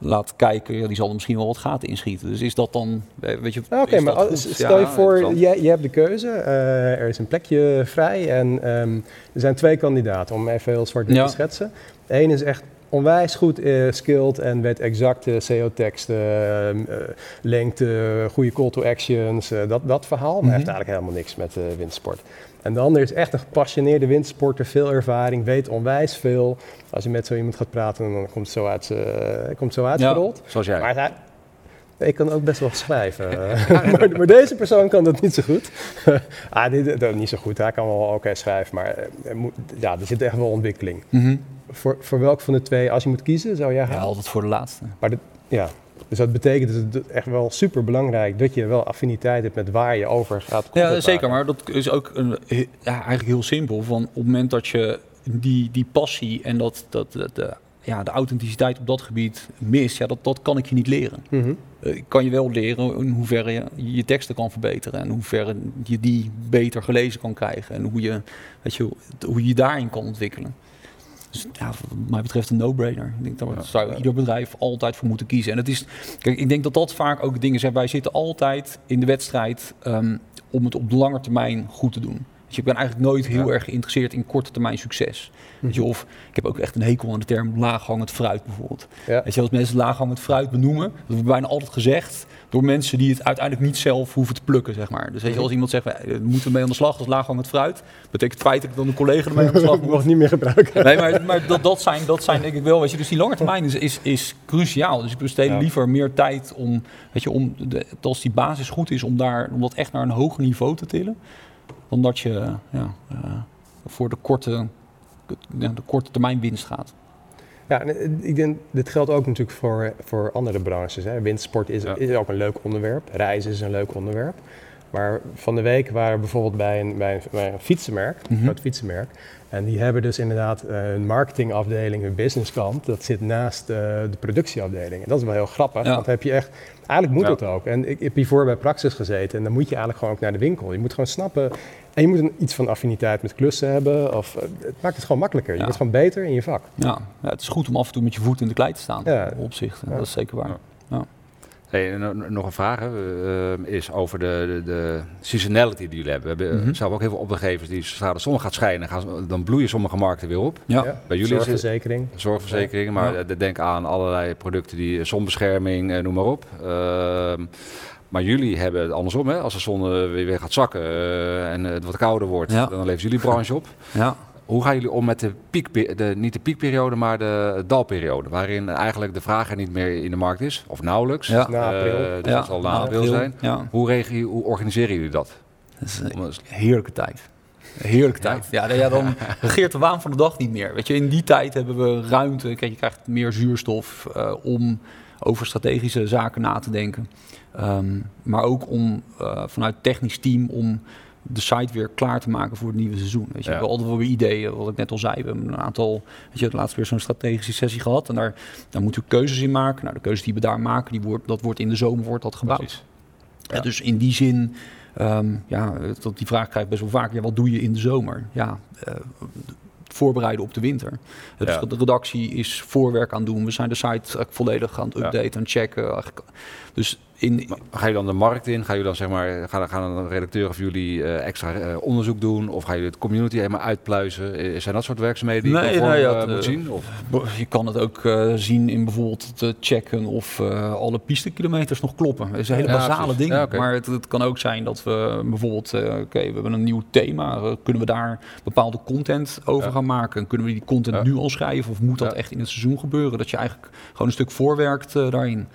laat kijken, ja, die zal er misschien wel wat gaten inschieten. Dus is dat dan, eh, weet je... Oké, maar stel je voor, je, je hebt de keuze, uh, er is een plekje vrij en um, er zijn twee kandidaten, om even heel zwart ja. te schetsen. Eén is echt onwijs goed uh, skilled en weet exacte SEO-teksten, uh, lengte, goede call to actions, dat, dat verhaal. Maar mm -hmm. heeft eigenlijk helemaal niks met windsport. En de ander is echt een gepassioneerde windsporter, veel ervaring, weet onwijs veel. Als je met zo iemand gaat praten, dan komt het zo, uit, komt zo uitgerold. Ja, zoals jij. Maar hij, ik kan ook best wel schrijven. maar, maar, deze persoon kan dat niet zo goed. ah, dit, niet zo goed, hij kan wel oké schrijven, maar er moet, ja, er zit echt wel ontwikkeling. Mm -hmm. voor, voor welk van de twee, als je moet kiezen, zou jij gaan? Ja, altijd voor de laatste. Maar de, ja, dus dat betekent dat het echt wel super belangrijk dat je wel affiniteit hebt met waar je over gaat. Ja, zeker. Maar dat is ook een, ja, eigenlijk heel simpel. Van op het moment dat je die, die passie en dat, dat, de, ja, de authenticiteit op dat gebied mist, ja, dat, dat kan ik je niet leren. Mm ik kan je wel leren in hoeverre je je teksten kan verbeteren en hoe hoeverre je die beter gelezen kan krijgen en hoe je, weet je, hoe je daarin kan ontwikkelen. Dus ja, wat mij betreft een no-brainer. Ik denk dat ja, zou ieder bedrijf altijd voor moeten kiezen. En het is, kijk, ik denk dat dat vaak ook dingen zijn. Wij zitten altijd in de wedstrijd um, om het op de lange termijn goed te doen. Dus ik ben eigenlijk nooit heel erg geïnteresseerd in korte termijn succes. Weet je, of ik heb ook echt een hekel aan de term laaghangend fruit bijvoorbeeld. Ja. Weet je, als mensen laaghangend fruit benoemen, dat wordt bijna altijd gezegd door mensen die het uiteindelijk niet zelf hoeven te plukken, zeg maar. Dus weet je, mhm. als iemand zegt, we moeten mee aan de slag als laaghangend fruit, betekent feitelijk dat een collega ermee aan de slag moet. niet meer gebruiken. Nee, maar, maar dat, dat, zijn, dat zijn denk ik wel, weet je, dus die lange termijn is, is, is cruciaal. Dus ik besteed liever meer tijd om, weet je, om de, als die basis goed is, om, daar, om dat echt naar een hoger niveau te tillen, dan dat je ja, uh, voor de korte, de korte termijn winst gaat. Ja, ik denk, dit geldt ook natuurlijk voor, voor andere branches. Hè. Windsport is, is ook een leuk onderwerp. Reizen is een leuk onderwerp. Maar van de week waren we bijvoorbeeld bij een, bij een, fietsenmerk, een mhm. groot fietsenmerk. En die hebben dus inderdaad een marketingafdeling, een businesskant. Dat zit naast uh, de productieafdeling. En dat is wel heel grappig, want heb je echt... Eigenlijk moet ja. dat ook. En ik, ik heb hiervoor bij Praxis gezeten en dan moet je eigenlijk gewoon ook naar de winkel. Je moet gewoon snappen en je moet een, iets van affiniteit met klussen hebben. Of, eh, het maakt het gewoon makkelijker. Je wordt gewoon beter in je vak. Ja. ja. het is goed om af en toe met je voet in de klei te staan. Ja. Opzicht, dat is zeker waar. Hey, nog een vraag hè, uh, is over de, de, de, seasonality die jullie hebben. We hebben mm zelf ook heel veel opdrachtgevers die zodra de zon gaat schijnen, gaan, dan bloeien sommige markten weer op. Ja. Bij jullie zorgverzekering. Is zorgverzekering, maar ja. denk aan allerlei producten die zonbescherming, noem maar op. Ehm, maar jullie hebben het andersom, hè? als de zon weer, weer gaat zakken uh, en het wat kouder wordt, dan leveren jullie branche op. Ja. Hoe gaan jullie om met de piek, de, niet de piekperiode, maar de dalperiode, waarin eigenlijk de vraag er niet meer in de markt is, of nauwelijks? Ja. Na april. Uh, dus dat zal na april zijn. Hoe, regelen, hoe organiseren jullie dat? Dat is een heerlijke tijd. Heerlijke tijd. Ja, ja, dan regeert de waan van de dag niet meer. Weet je, in die tijd hebben we ruimte. Kijk, je krijgt meer zuurstof uh, om over strategische zaken na te denken. Um, maar ook om uh, vanuit technisch team om de site weer klaar te maken voor het nieuwe seizoen. Weet je, we hebben altijd wel weer ideeën, wat ik net al zei. We hebben een aantal, weet je, het laatst weer zo'n strategische sessie gehad. En daar, daar moeten we keuzes in maken. Nou, de keuzes die we daar maken, die wordt, dat wordt in de zomer wordt dat gebouwd. Ja. dus in die zin, um, ja, dat die vraag krijg ik best wel vaak. Ja, wat doe je in de zomer? Ja, uh, voorbereiden op de winter. Dus de redactie is voorwerk aan doen. We zijn de site volledig gaan updaten en checken. Dus in, ga je dan de markt in? Ga je dan zeg maar, gaan, gaan een redacteur of jullie uh, extra uh, onderzoek doen? Of ga je het community helemaal uitpluizen? Uh, zijn dat soort werkzaamheden die nee, je nee, ja, moet zien? Of? Je kan het ook zien in bijvoorbeeld te checken of alle pistekilometers nog kloppen. Dat is een hele basale ding. Ja, okay. Maar het, het, kan ook zijn dat we bijvoorbeeld, oké, okay, we hebben een nieuw thema. kunnen we daar bepaalde content over gaan maken? En kunnen we die content nu al schrijven? Of moet dat echt in het seizoen gebeuren? Dat je eigenlijk gewoon een stuk voorwerkt daarin.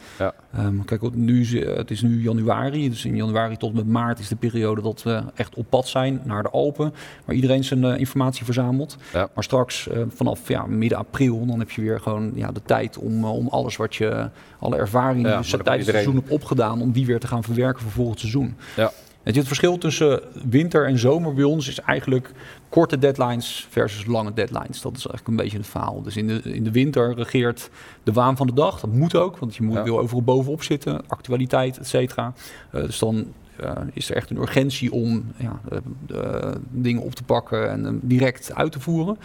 Um, kijk, nu eh, het is nu januari, dus in januari tot met maart is de periode dat we echt op pad zijn naar de Alpen, waar iedereen zijn uh, informatie verzamelt. Maar straks uh, vanaf ja, midden april, dan heb je weer gewoon ja, de tijd om, om alles wat je, alle ervaringen ja, tijdens het seizoen hebt opgedaan, om die weer te gaan verwerken voor volgend seizoen. Ja. Het verschil tussen winter en zomer bij ons is eigenlijk korte deadlines versus lange deadlines. Dat is eigenlijk een beetje het verhaal. Dus in de, in de winter regeert de waan van de dag. Dat moet ook, want je moet, ja. wil overal bovenop zitten. Actualiteit, et cetera. Uh, dus dan uh, is er echt een urgentie om ja, de, de dingen op te pakken en um, direct uit te voeren.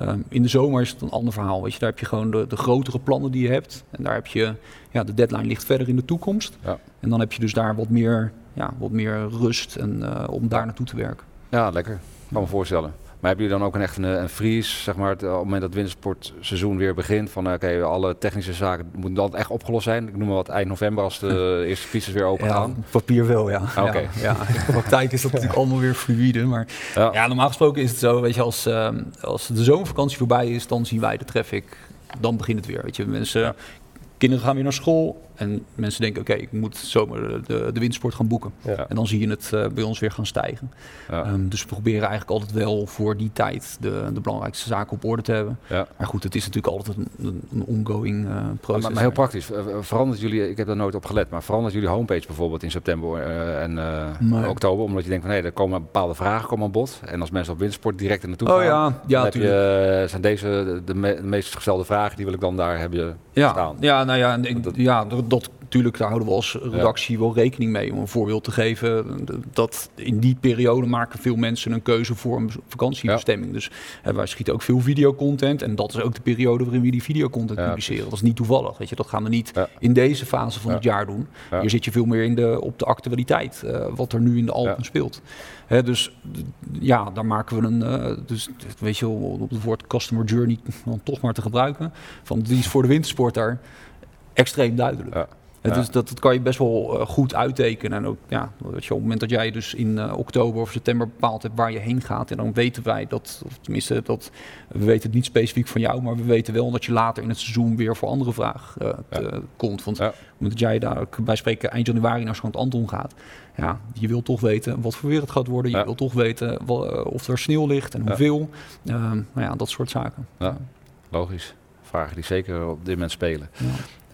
Um, in de zomer is het een ander verhaal. Weet je, daar heb je gewoon de, de grotere plannen die je hebt. En daar heb je, ja, de deadline ligt verder in de toekomst. Ja. En dan heb je dus daar wat meer, ja, wat meer rust en, uh, om daar naartoe te werken. Ja, lekker kan me voorstellen. Maar hebben jullie dan ook een echt een, een freeze, zeg maar, het, op het moment dat het wintersportseizoen weer begint? Van oké, alle technische zaken moeten dan echt opgelost zijn. Ik noem maar wat eind november als de eerste fietsers weer open gaan. Ja, papier wel, ja. Ah, oké. Ja, ja. In de praktijk is dat natuurlijk allemaal weer fluïde. Maar ja. ja. normaal gesproken is het zo, weet je, als, uh, als de zomervakantie voorbij is, dan zien wij de traffic dan begint het weer. Weet je, mensen kinderen gaan weer naar school. En mensen denken, oké, ik moet zomer de, de windsport gaan boeken. En dan zie je het uh, bij ons weer gaan stijgen. Ja. Um, dus we proberen eigenlijk altijd wel voor die tijd de, de belangrijkste zaken op orde te hebben. Ja. Maar goed, het is natuurlijk altijd een, een ongoing uh, proces. Maar, maar, heel praktisch, verandert jullie, ik heb daar nooit op gelet, maar verandert jullie homepage bijvoorbeeld in september uh, en nee. oktober? Omdat je denkt van, hé, hey, er komen bepaalde vragen komen aan bod. En als mensen op windsport direct er naartoe oh, gaan, ja. Ja, je, zijn deze de, de, me, de, meest gestelde vragen, die wil ik dan daar hebben ja. staan. Ja, nou ja, ja dat, natuurlijk, daar houden we als redactie wel rekening mee. Om een voorbeeld te geven, dat in die periode maken veel mensen een keuze voor een vakantiebestemming. Dus wij schieten ook veel videocontent. En dat is ook de periode waarin we die videocontent publiceren. Dat is niet toevallig. Weet je, dat gaan we niet in deze fase van het jaar doen. Hier zit je veel meer in de, op de actualiteit, uh, wat er nu in de Alpen speelt. Hè, dus ja, daar maken we een. Uh, dus weet je, op het woord customer journey dan toch maar te gebruiken. Van die is voor de wintersport daar extreem duidelijk. Ja. Dus dat, dat, kan je best wel uh, goed uittekenen. En ook, ja, dat je, op het moment dat jij dus in uh, oktober of september bepaald hebt waar je heen gaat, en dan weten wij dat, of tenminste, dat, we weten het niet specifiek van jou, maar we weten wel dat je later in het seizoen weer voor andere vraag uh, ja. komt. Want ja. op het moment dat jij daar bij spreken eind januari naar Schant Anton gaat, ja, je wilt toch weten wat voor weer het gaat worden. Je wilt toch weten of er sneeuw ligt en hoeveel. Ehm, nou ja, dat soort zaken. Ja, logisch. Vragen die zeker op dit moment spelen.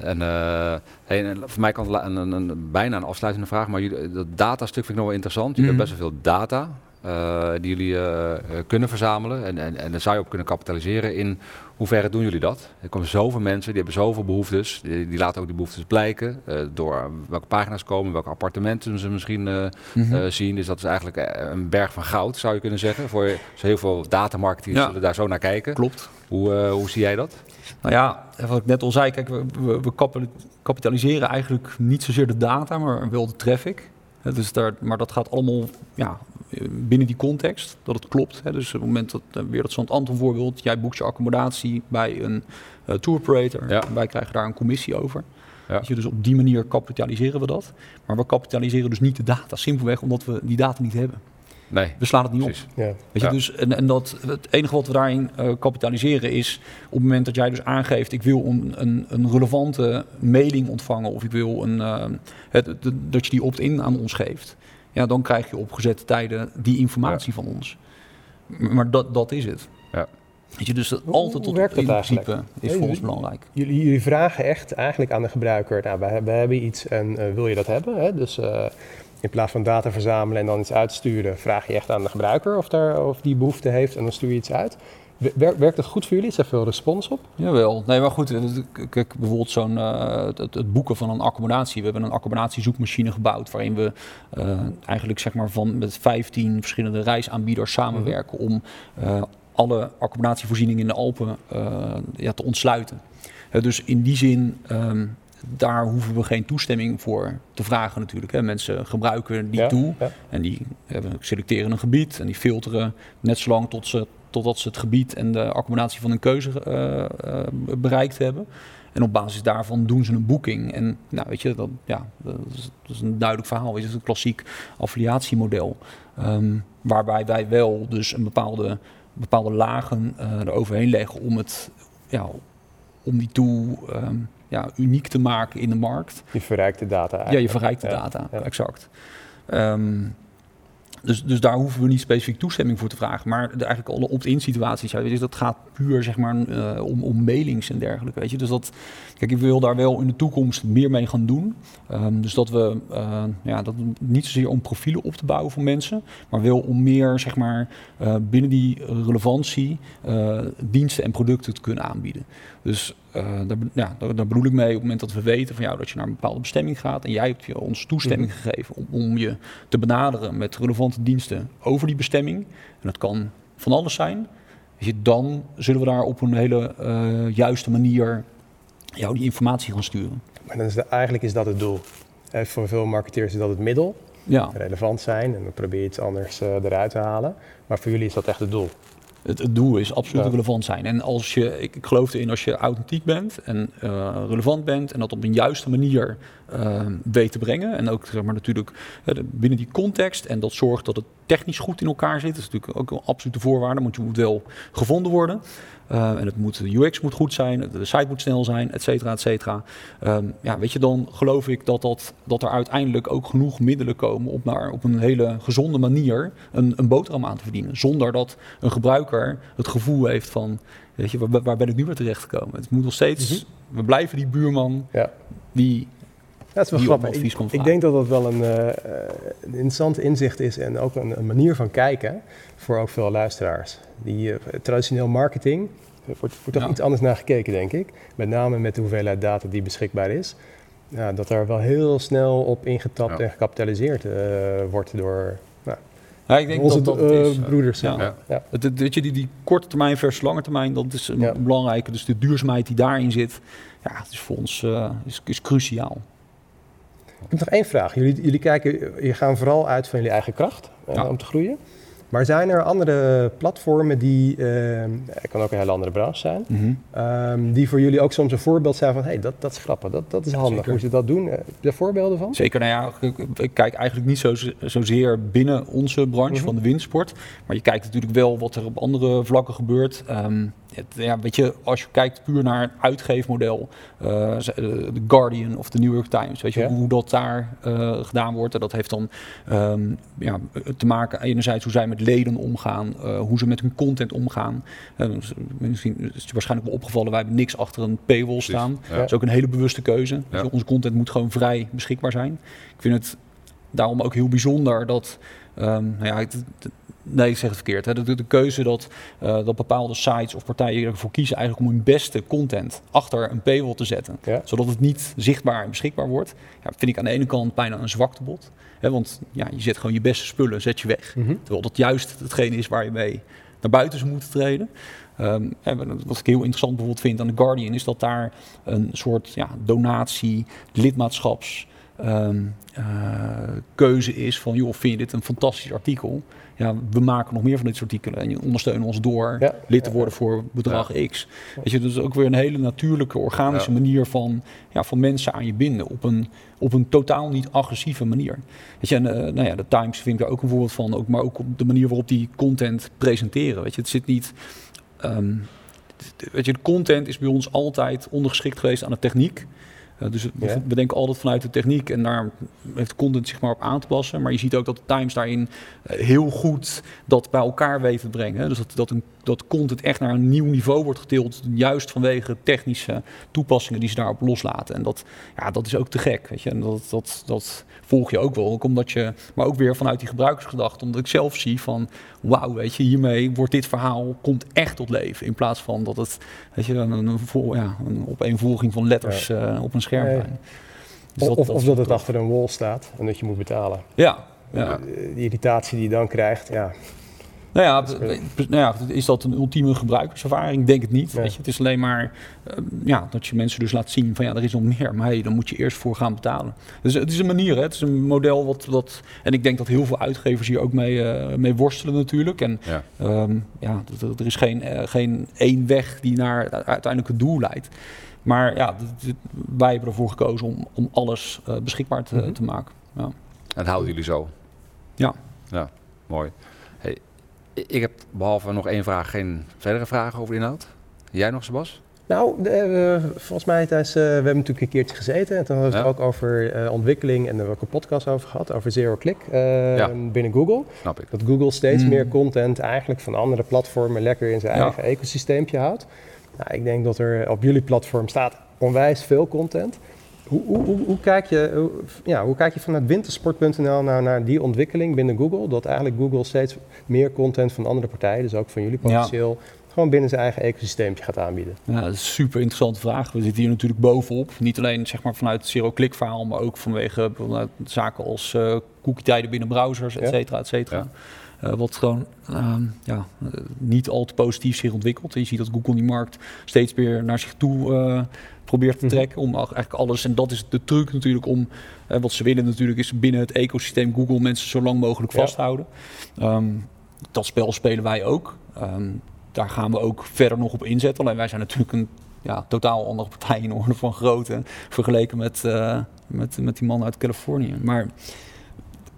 En, uh, en, voor mij kan het een, een, een, bijna een afsluitende vraag, maar jullie, dat datastuk vind ik nog wel interessant. Jullie hebben mhm. best wel veel data uh, die jullie uh, kunnen verzamelen en, en, en daar zou je op kunnen kapitaliseren. In hoeverre doen jullie dat? Er komen zoveel mensen, die hebben zoveel behoeftes. Die, die laten ook die behoeftes blijken door welke pagina's komen, welke appartementen ze misschien mm -hmm. zien. Dus dat is eigenlijk een berg van goud, zou je kunnen zeggen. Voor heel veel datamarketeers ja. zullen daar zo naar kijken. Klopt. Hoe, hoe zie jij dat? Nou ja, wat ik net al zei, kijk, we, we, we kapitaliseren eigenlijk niet zozeer de data, maar wel de traffic. Dus daar, maar dat gaat allemaal ja, binnen die context, dat het klopt. Dus op het moment dat, uh, weer dat Anton voorbeeld, jij boekt je accommodatie bij een uh, tour operator. Ja. wij krijgen daar een commissie over. Ja. Je, dus op die manier kapitaliseren we dat. Maar we kapitaliseren dus niet de data, simpelweg omdat we die data niet hebben. Nee. We slaan het niet op. Ja. Weet je, dus, en, en dat, het enige wat we daarin uh, kapitaliseren is op het moment dat jij dus aangeeft, ik wil een, een, een relevante mailing ontvangen of ik wil een, uh, het, de, dat je die opt-in aan ons geeft. Ja, dan krijg je op gezette tijden die informatie van ons. Maar dat, dat is het. Ja. Weet je, dus dat altijd tot het principe is voor ons belangrijk. Jullie, jullie, vragen echt eigenlijk aan de gebruiker, nou, we, we hebben iets en uh, wil je dat hebben? Hè? Dus in plaats van data verzamelen en dan iets uitsturen, vraag je echt aan de gebruiker of, daar, of die behoefte heeft en dan stuur je iets uit. Werkt dat goed voor jullie? Is er veel respons op? Jawel. Nee, maar goed, kijk, bijvoorbeeld zo'n, uh, het, boeken van een accommodatie. We hebben een accommodatiezoekmachine gebouwd waarin we uh, eigenlijk zeg maar van met 15 verschillende reisaanbieders samenwerken om uh, alle accommodatievoorzieningen in de Alpen ja, te ontsluiten. dus in die zin um, daar hoeven we geen toestemming voor te vragen natuurlijk. Hè. Mensen gebruiken die tool en die hebben, selecteren een gebied en die filteren net zolang tot ze, totdat ze het gebied en de accommodatie van hun keuze uh, uh, bereikt hebben. En op basis daarvan doen ze een boeking. En nou, weet je, dat, ja, dat, is, dat is een duidelijk verhaal. Het is een klassiek affiliatiemodel. Um, waarbij wij wel dus een bepaalde, bepaalde lagen uh, eroverheen leggen om het ja, om die tool um, ja, uniek te maken in de markt. Je verrijkt de data eigenlijk. Ja, je verrijkt de data, exact. Um, dus, dus daar hoeven we niet specifiek toestemming voor te vragen. Maar de, eigenlijk alle opt-in situaties, ja, dat gaat puur zeg maar, uh, om, om mailings en dergelijke. Weet je. Dus dat, kijk, ik wil daar wel in de toekomst meer mee gaan doen. Um, dus dat we uh, ja, dat niet zozeer om profielen op te bouwen van mensen, maar wel om meer zeg maar, uh, binnen die relevantie diensten en producten te kunnen aanbieden. Dus uh, daar, ja, daar, daar, bedoel ik mee op het moment dat we weten van jou dat je naar een bepaalde bestemming gaat en jij hebt je ons toestemming mhm. gegeven om, om, je te benaderen met relevante diensten over die bestemming. En dat kan van alles zijn. Je, dan zullen we daar op een hele uh, juiste manier jou die informatie gaan sturen. Maar dan is de, eigenlijk is dat het doel. Eh, voor veel marketeers is dat het middel. Ja. Relevant zijn en dan probeer je iets anders uh, eruit te halen. Maar voor jullie is dat echt het doel het, het, doel is absoluut relevant zijn. En als je, ik, ik geloof erin, als je authentiek bent en uh, relevant bent en dat op een juiste manier weet te brengen. En ook zeg maar, natuurlijk binnen die context. En dat zorgt dat het technisch goed in elkaar zit. Dat is natuurlijk ook een absolute voorwaarde, want je moet wel gevonden worden. Uh, en het moet, de UX moet goed zijn, de site moet snel zijn, et cetera, et cetera. Um, ja, weet je, dan geloof ik dat, dat, dat er uiteindelijk ook genoeg middelen komen om naar op een hele gezonde manier een, een boterham aan te verdienen. Zonder dat een gebruiker het gevoel heeft van, weet je, waar, waar ben ik nu weer terecht gekomen? Het moet nog steeds, mm -hmm. we blijven die buurman ja. die dat is wel grappig. Ik, ik, denk dat dat wel een, uh, een interessant inzicht is en ook een, een, manier van kijken voor ook veel luisteraars. Die uh, traditioneel marketing wordt, wordt toch iets anders naar gekeken, denk ik. Met name met de hoeveelheid data die beschikbaar is. ja, dat er wel heel snel op ingetapt en gecapitaliseerd wordt door ja, ik denk Onze dat dat is, broeders. Ja. ja. weet je, die, die korte termijn versus lange termijn, dat is een belangrijke. Dus de duurzaamheid die daarin zit, ja, het is voor ons is, is cruciaal. Ik heb nog één vraag. Jullie, jullie kijken, je gaan vooral uit van jullie eigen kracht om te groeien. Maar zijn er andere platformen die, uh, het kan ook een hele andere branche zijn, mhm. ehm, die voor jullie ook soms een voorbeeld zijn van, hé, hey, dat, dat is grappig, dat, dat is handig, hoe ze dat doen? Heb je daar voorbeelden van? Zeker, nou ja, ik, kijk eigenlijk niet zo, zozeer binnen onze branche mhm. van de windsport, maar je kijkt natuurlijk wel wat er op andere vlakken gebeurt. Ehm, ja, weet je, als je kijkt puur naar het uitgeefmodel, uh, The Guardian of de New York Times, weet je, hoe dat daar uh, gedaan wordt. En dat heeft dan um, ja, te maken enerzijds hoe zij met leden omgaan, hoe ze met hun content omgaan. Dus misschien is het waarschijnlijk wel opgevallen, wij hebben niks achter een paywall staan. Dat is ook een hele bewuste keuze. Ja. onze content moet gewoon vrij beschikbaar zijn. Ik vind het daarom ook heel bijzonder dat um, nou ja, het, Nee, ik zeg het verkeerd. Hè. De, de, keuze dat, uh, dat bepaalde sites of partijen ervoor kiezen eigenlijk om hun beste content achter een paywall te zetten. Zodat het niet zichtbaar en beschikbaar wordt. Ja, vind ik aan de ene kant bijna een zwaktebod. Hè, want ja, je zet gewoon je beste spullen zet je weg. Mhm. Terwijl dat juist hetgene is waar je mee naar buiten zou moeten treden. Um, wat ik heel interessant bijvoorbeeld vind aan The Guardian is dat daar een soort ja, donatie, lidmaatschaps Ehm, eh, keuze is van, joh, vind je dit een fantastisch artikel? Ja, we maken nog meer van dit soort artikelen en je ondersteunen ons door lid te worden voor bedrag X. Weet je, dus ook weer een hele natuurlijke, organische manier van, ja, van mensen aan je binden op een, op een totaal niet agressieve manier. Weet je, en, uh, nou ja, de Times vind ik daar ook een voorbeeld van, ook, maar ook op de manier waarop die content presenteren. Weet je, het zit niet. Um, weet je, de content is bij ons altijd ondergeschikt geweest aan de techniek dus we denken altijd vanuit de techniek en daar heeft content zich maar op aan te passen. Maar je ziet ook dat de Times daarin eh, heel goed dat bij elkaar weten te brengen. Dus dat, dat, een, dat content echt naar een nieuw niveau wordt getild. Juist vanwege technische toepassingen die ze daarop loslaten. En dat, ja, dat is ook te gek. Weet je? En dat, dat, dat volg je ook wel. Ook omdat je, maar ook weer vanuit die gebruikersgedachte. Omdat ik zelf zie van wauw, weet je, hiermee wordt dit verhaal komt echt tot leven. In plaats van dat het weet je, een, een, ja, een opeenvolging van letters uh, op een scherm zijn. Dus of, dat, of dat het achter een wall staat en dat je moet betalen. Ja, ja. De, irritatie die je dan krijgt, ja. Nou ja, nou ja, is dat een ultieme gebruikerservaring? Ik denk het niet. Weet je? Het is alleen maar uh, ja, dat je mensen dus laat zien van ja, er is nog meer. Maar hey, dan moet je eerst voor gaan betalen. Dus het is een manier, hè? het is een model wat, wat... En ik denk dat heel veel uitgevers hier ook mee, uh, mee worstelen natuurlijk. En ja, um, ja er is geen, uh, geen één weg die naar uiteindelijk het doel leidt. Maar ja, wij hebben ervoor gekozen om, om alles beschikbaar te, mm -hmm. te maken. Ja. En houden jullie zo? Ja. Ja, mooi. Hey, ik heb behalve nog één vraag geen verdere vragen over de inhoud. Jij nog, Sebas? Nou, de, uh, volgens mij tijdens, uh, we hebben natuurlijk een keertje gezeten en toen hadden we het ook over uh, ontwikkeling en daar hebben we ook een podcast over gehad, over zero click ja. binnen Google. Snap ik. Dat Google steeds mm. meer content eigenlijk van andere platformen lekker in zijn ja. eigen ecosysteempje houdt. Nou, ik denk dat er op jullie platform staat onwijs veel content. Hoe, hoe, hoe, kijk je, ja, hoe kijk je vanuit wintersport.nl naar, naar die ontwikkeling binnen Google? Dat eigenlijk Google steeds meer content van andere partijen, dus ook van jullie potentieel, gewoon binnen zijn eigen ecosysteempje gaat aanbieden? Ja, dat is een super interessante vraag. We zitten hier natuurlijk bovenop. Niet alleen zeg maar, vanuit het zero-click verhaal, maar ook vanwege zaken als uh, cookie-tijden binnen browsers, et cetera, et cetera. Wat gewoon uh, ja, niet al te positief zich ontwikkelt. Je ziet dat Google die markt steeds meer naar zich toe uh, probeert te mhm. trekken. Om eigenlijk alles, en dat is de truc natuurlijk om, wat ze willen natuurlijk, is binnen het ecosysteem Google mensen zo lang mogelijk vasthouden. Ja. Um, dat spel spelen wij ook. Um, daar gaan we ook verder nog op inzetten. Alleen wij zijn natuurlijk een ja, totaal andere partij in orde van grootte vergeleken met, uh, met, met die man uit Californië. Maar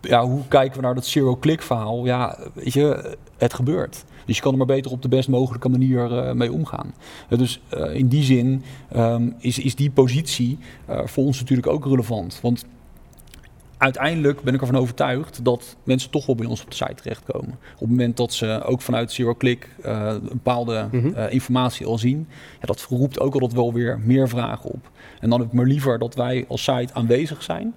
ja, hoe kijken we naar dat zero-click verhaal? Ja, weet je, het gebeurt. Dus je kan er maar beter op de best mogelijke manier uh, mee omgaan. Uh, dus uh, in die zin um, is, is die positie voor ons natuurlijk ook relevant. Want uiteindelijk ben ik ervan overtuigd dat mensen toch wel bij ons op de site terechtkomen. Op het moment dat ze ook vanuit zero-click een bepaalde -hmm. informatie al zien, ja, dat roept ook altijd wel weer meer vragen op. En dan heb ik maar liever dat wij als site aanwezig zijn,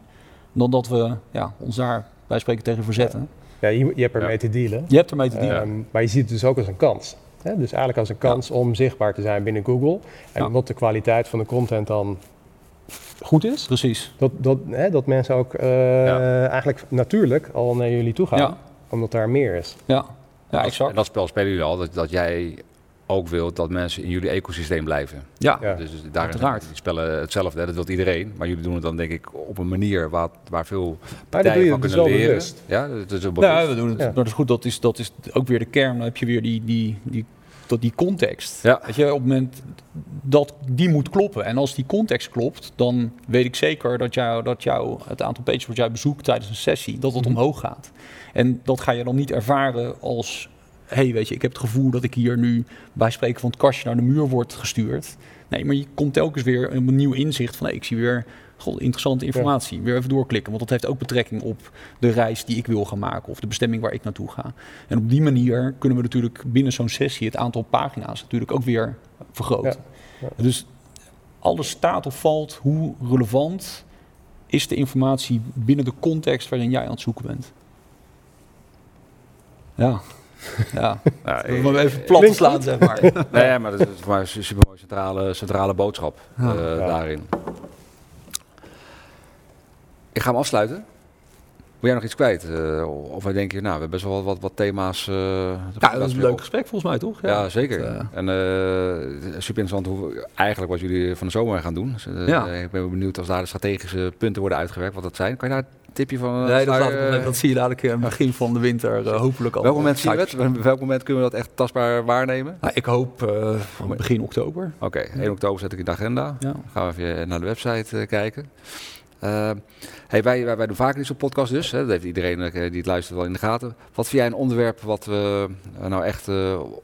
dan dat we ja, ons daar wij spreken tegen verzetten. Ja, je, je hebt ermee ja. te dealen. Je hebt ermee te dealen. Um, maar je ziet het dus ook als een kans. Hè? Dus eigenlijk als een kans ja. om zichtbaar te zijn binnen Google. En omdat de kwaliteit van de content dan goed is. Precies. Dat, dat, hè, dat mensen ook uh, eigenlijk natuurlijk al naar jullie toe gaan, omdat daar meer is. Ja, ja exact. En dat spel spelen jullie al, dat, dat jij ook wilt dat mensen in jullie ecosysteem blijven. Ja, ja. Dus daar uiteraard. Die spellen hetzelfde, dat wil iedereen. Maar jullie doen het dan denk ik op een manier waar, waar veel partijen van kunnen leren. Bewust. Ja, dat is ja, we doen het. Ja. Dat is goed. Dat is, dat is ook weer de kern. Dan heb je weer die, die, die tot die context. Ja. Dat je, op het moment dat die moet kloppen. En als die context klopt, dan weet ik zeker dat, jou, dat jou, het aantal pages wat jij bezoekt tijdens een sessie, dat het mhm. omhoog gaat. En dat ga je dan niet ervaren als, hey, weet je, ik heb het gevoel dat ik hier nu bij spreken van het kastje naar de muur wordt gestuurd. Nee, maar je komt telkens weer een nieuw inzicht van, hey, ik zie weer God, interessante informatie. Weer even doorklikken, want dat heeft ook betrekking op de reis die ik wil gaan maken of de bestemming waar ik naartoe ga. En op die manier kunnen we natuurlijk binnen zo'n sessie het aantal pagina's natuurlijk ook weer vergroten. Dus alles staat of valt hoe relevant is de informatie binnen de context waarin jij aan het zoeken bent. Ja. Ja, ja even plat slaan, zeg maar. nee, maar dat is maar een super mooie centrale, centrale boodschap uh, daarin. Ik ga hem afsluiten. Wil jij nog iets kwijt? Uh, of wij denken, nou, we hebben best wel wat, wat thema's. Uh, ja, dat is een leuk gesprek volgens mij, toch? Ja, ja zeker. Uh, en super interessant hoe eigenlijk wat jullie van de zomer gaan doen. Dus, ja. Ik ben benieuwd als daar de strategische punten worden uitgewerkt, wat dat zijn. Kan je daar tipje van? nee, dat, dat, zie je dadelijk in het begin van de winter hopelijk al. Welk moment zie je het? Welk moment kunnen we dat echt tastbaar waarnemen? Nou, ik hoop begin oktober. Oké, 1 oktober zet ik in de agenda. Ja. gaan we even naar de website kijken. Uh, hey, wij, wij, wij, doen vaker op podcast dus. Hè. Dat heeft iedereen uh, die het luistert wel in de gaten. Wat vind jij een onderwerp wat uh, nou echt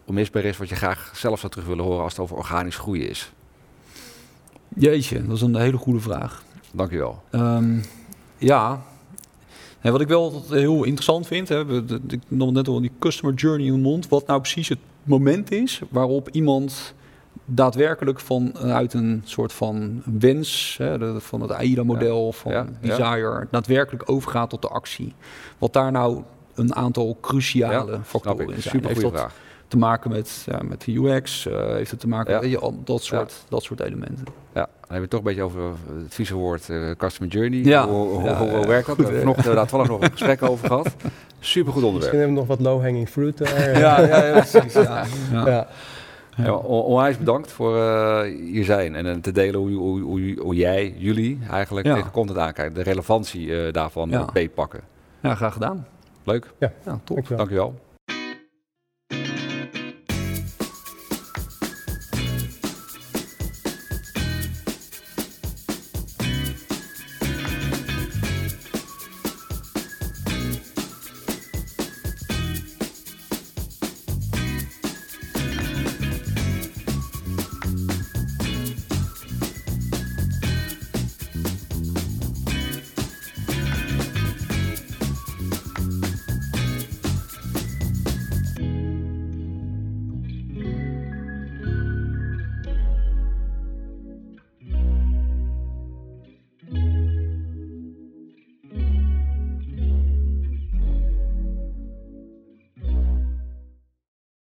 onmisbaar is... wat je graag zelf zou terug willen horen als het over organisch groeien is? Jeetje, dat is een hele goede vraag. Dank je wel. Um, ja, en wat ik wel heel interessant vind... Hè, ik nog net al die customer journey in de mond... wat nou precies het moment is waarop iemand daadwerkelijk vanuit een soort van wens, hè, van het AIDA-model, van desire, daadwerkelijk overgaat tot de actie. Wat daar nou een aantal cruciale factoren in zijn. Vraag. Te maken met, met de UX? Uh, heeft het te maken met ja, dat, soort, dat soort elementen? Ja, dan hebben we het toch een beetje over het vieze woord uh, customer journey. Ja. Hoe, hoe, hoe, werkt dat? We hebben nog inderdaad wel nog een gesprek over gehad. Super goed onderwerp. Misschien hebben we nog wat low-hanging fruit daar. ja, ja, precies. ja. Ja. onwijs bedankt voor uh, hier zijn en uh, te delen hoe, hoe, hoe, hoe, jij, jullie eigenlijk tegen content aankijken. De relevantie uh, daarvan ja. beetpakken. Ja, graag gedaan. Leuk. Ja, ja top. Dankjewel. Dankjewel.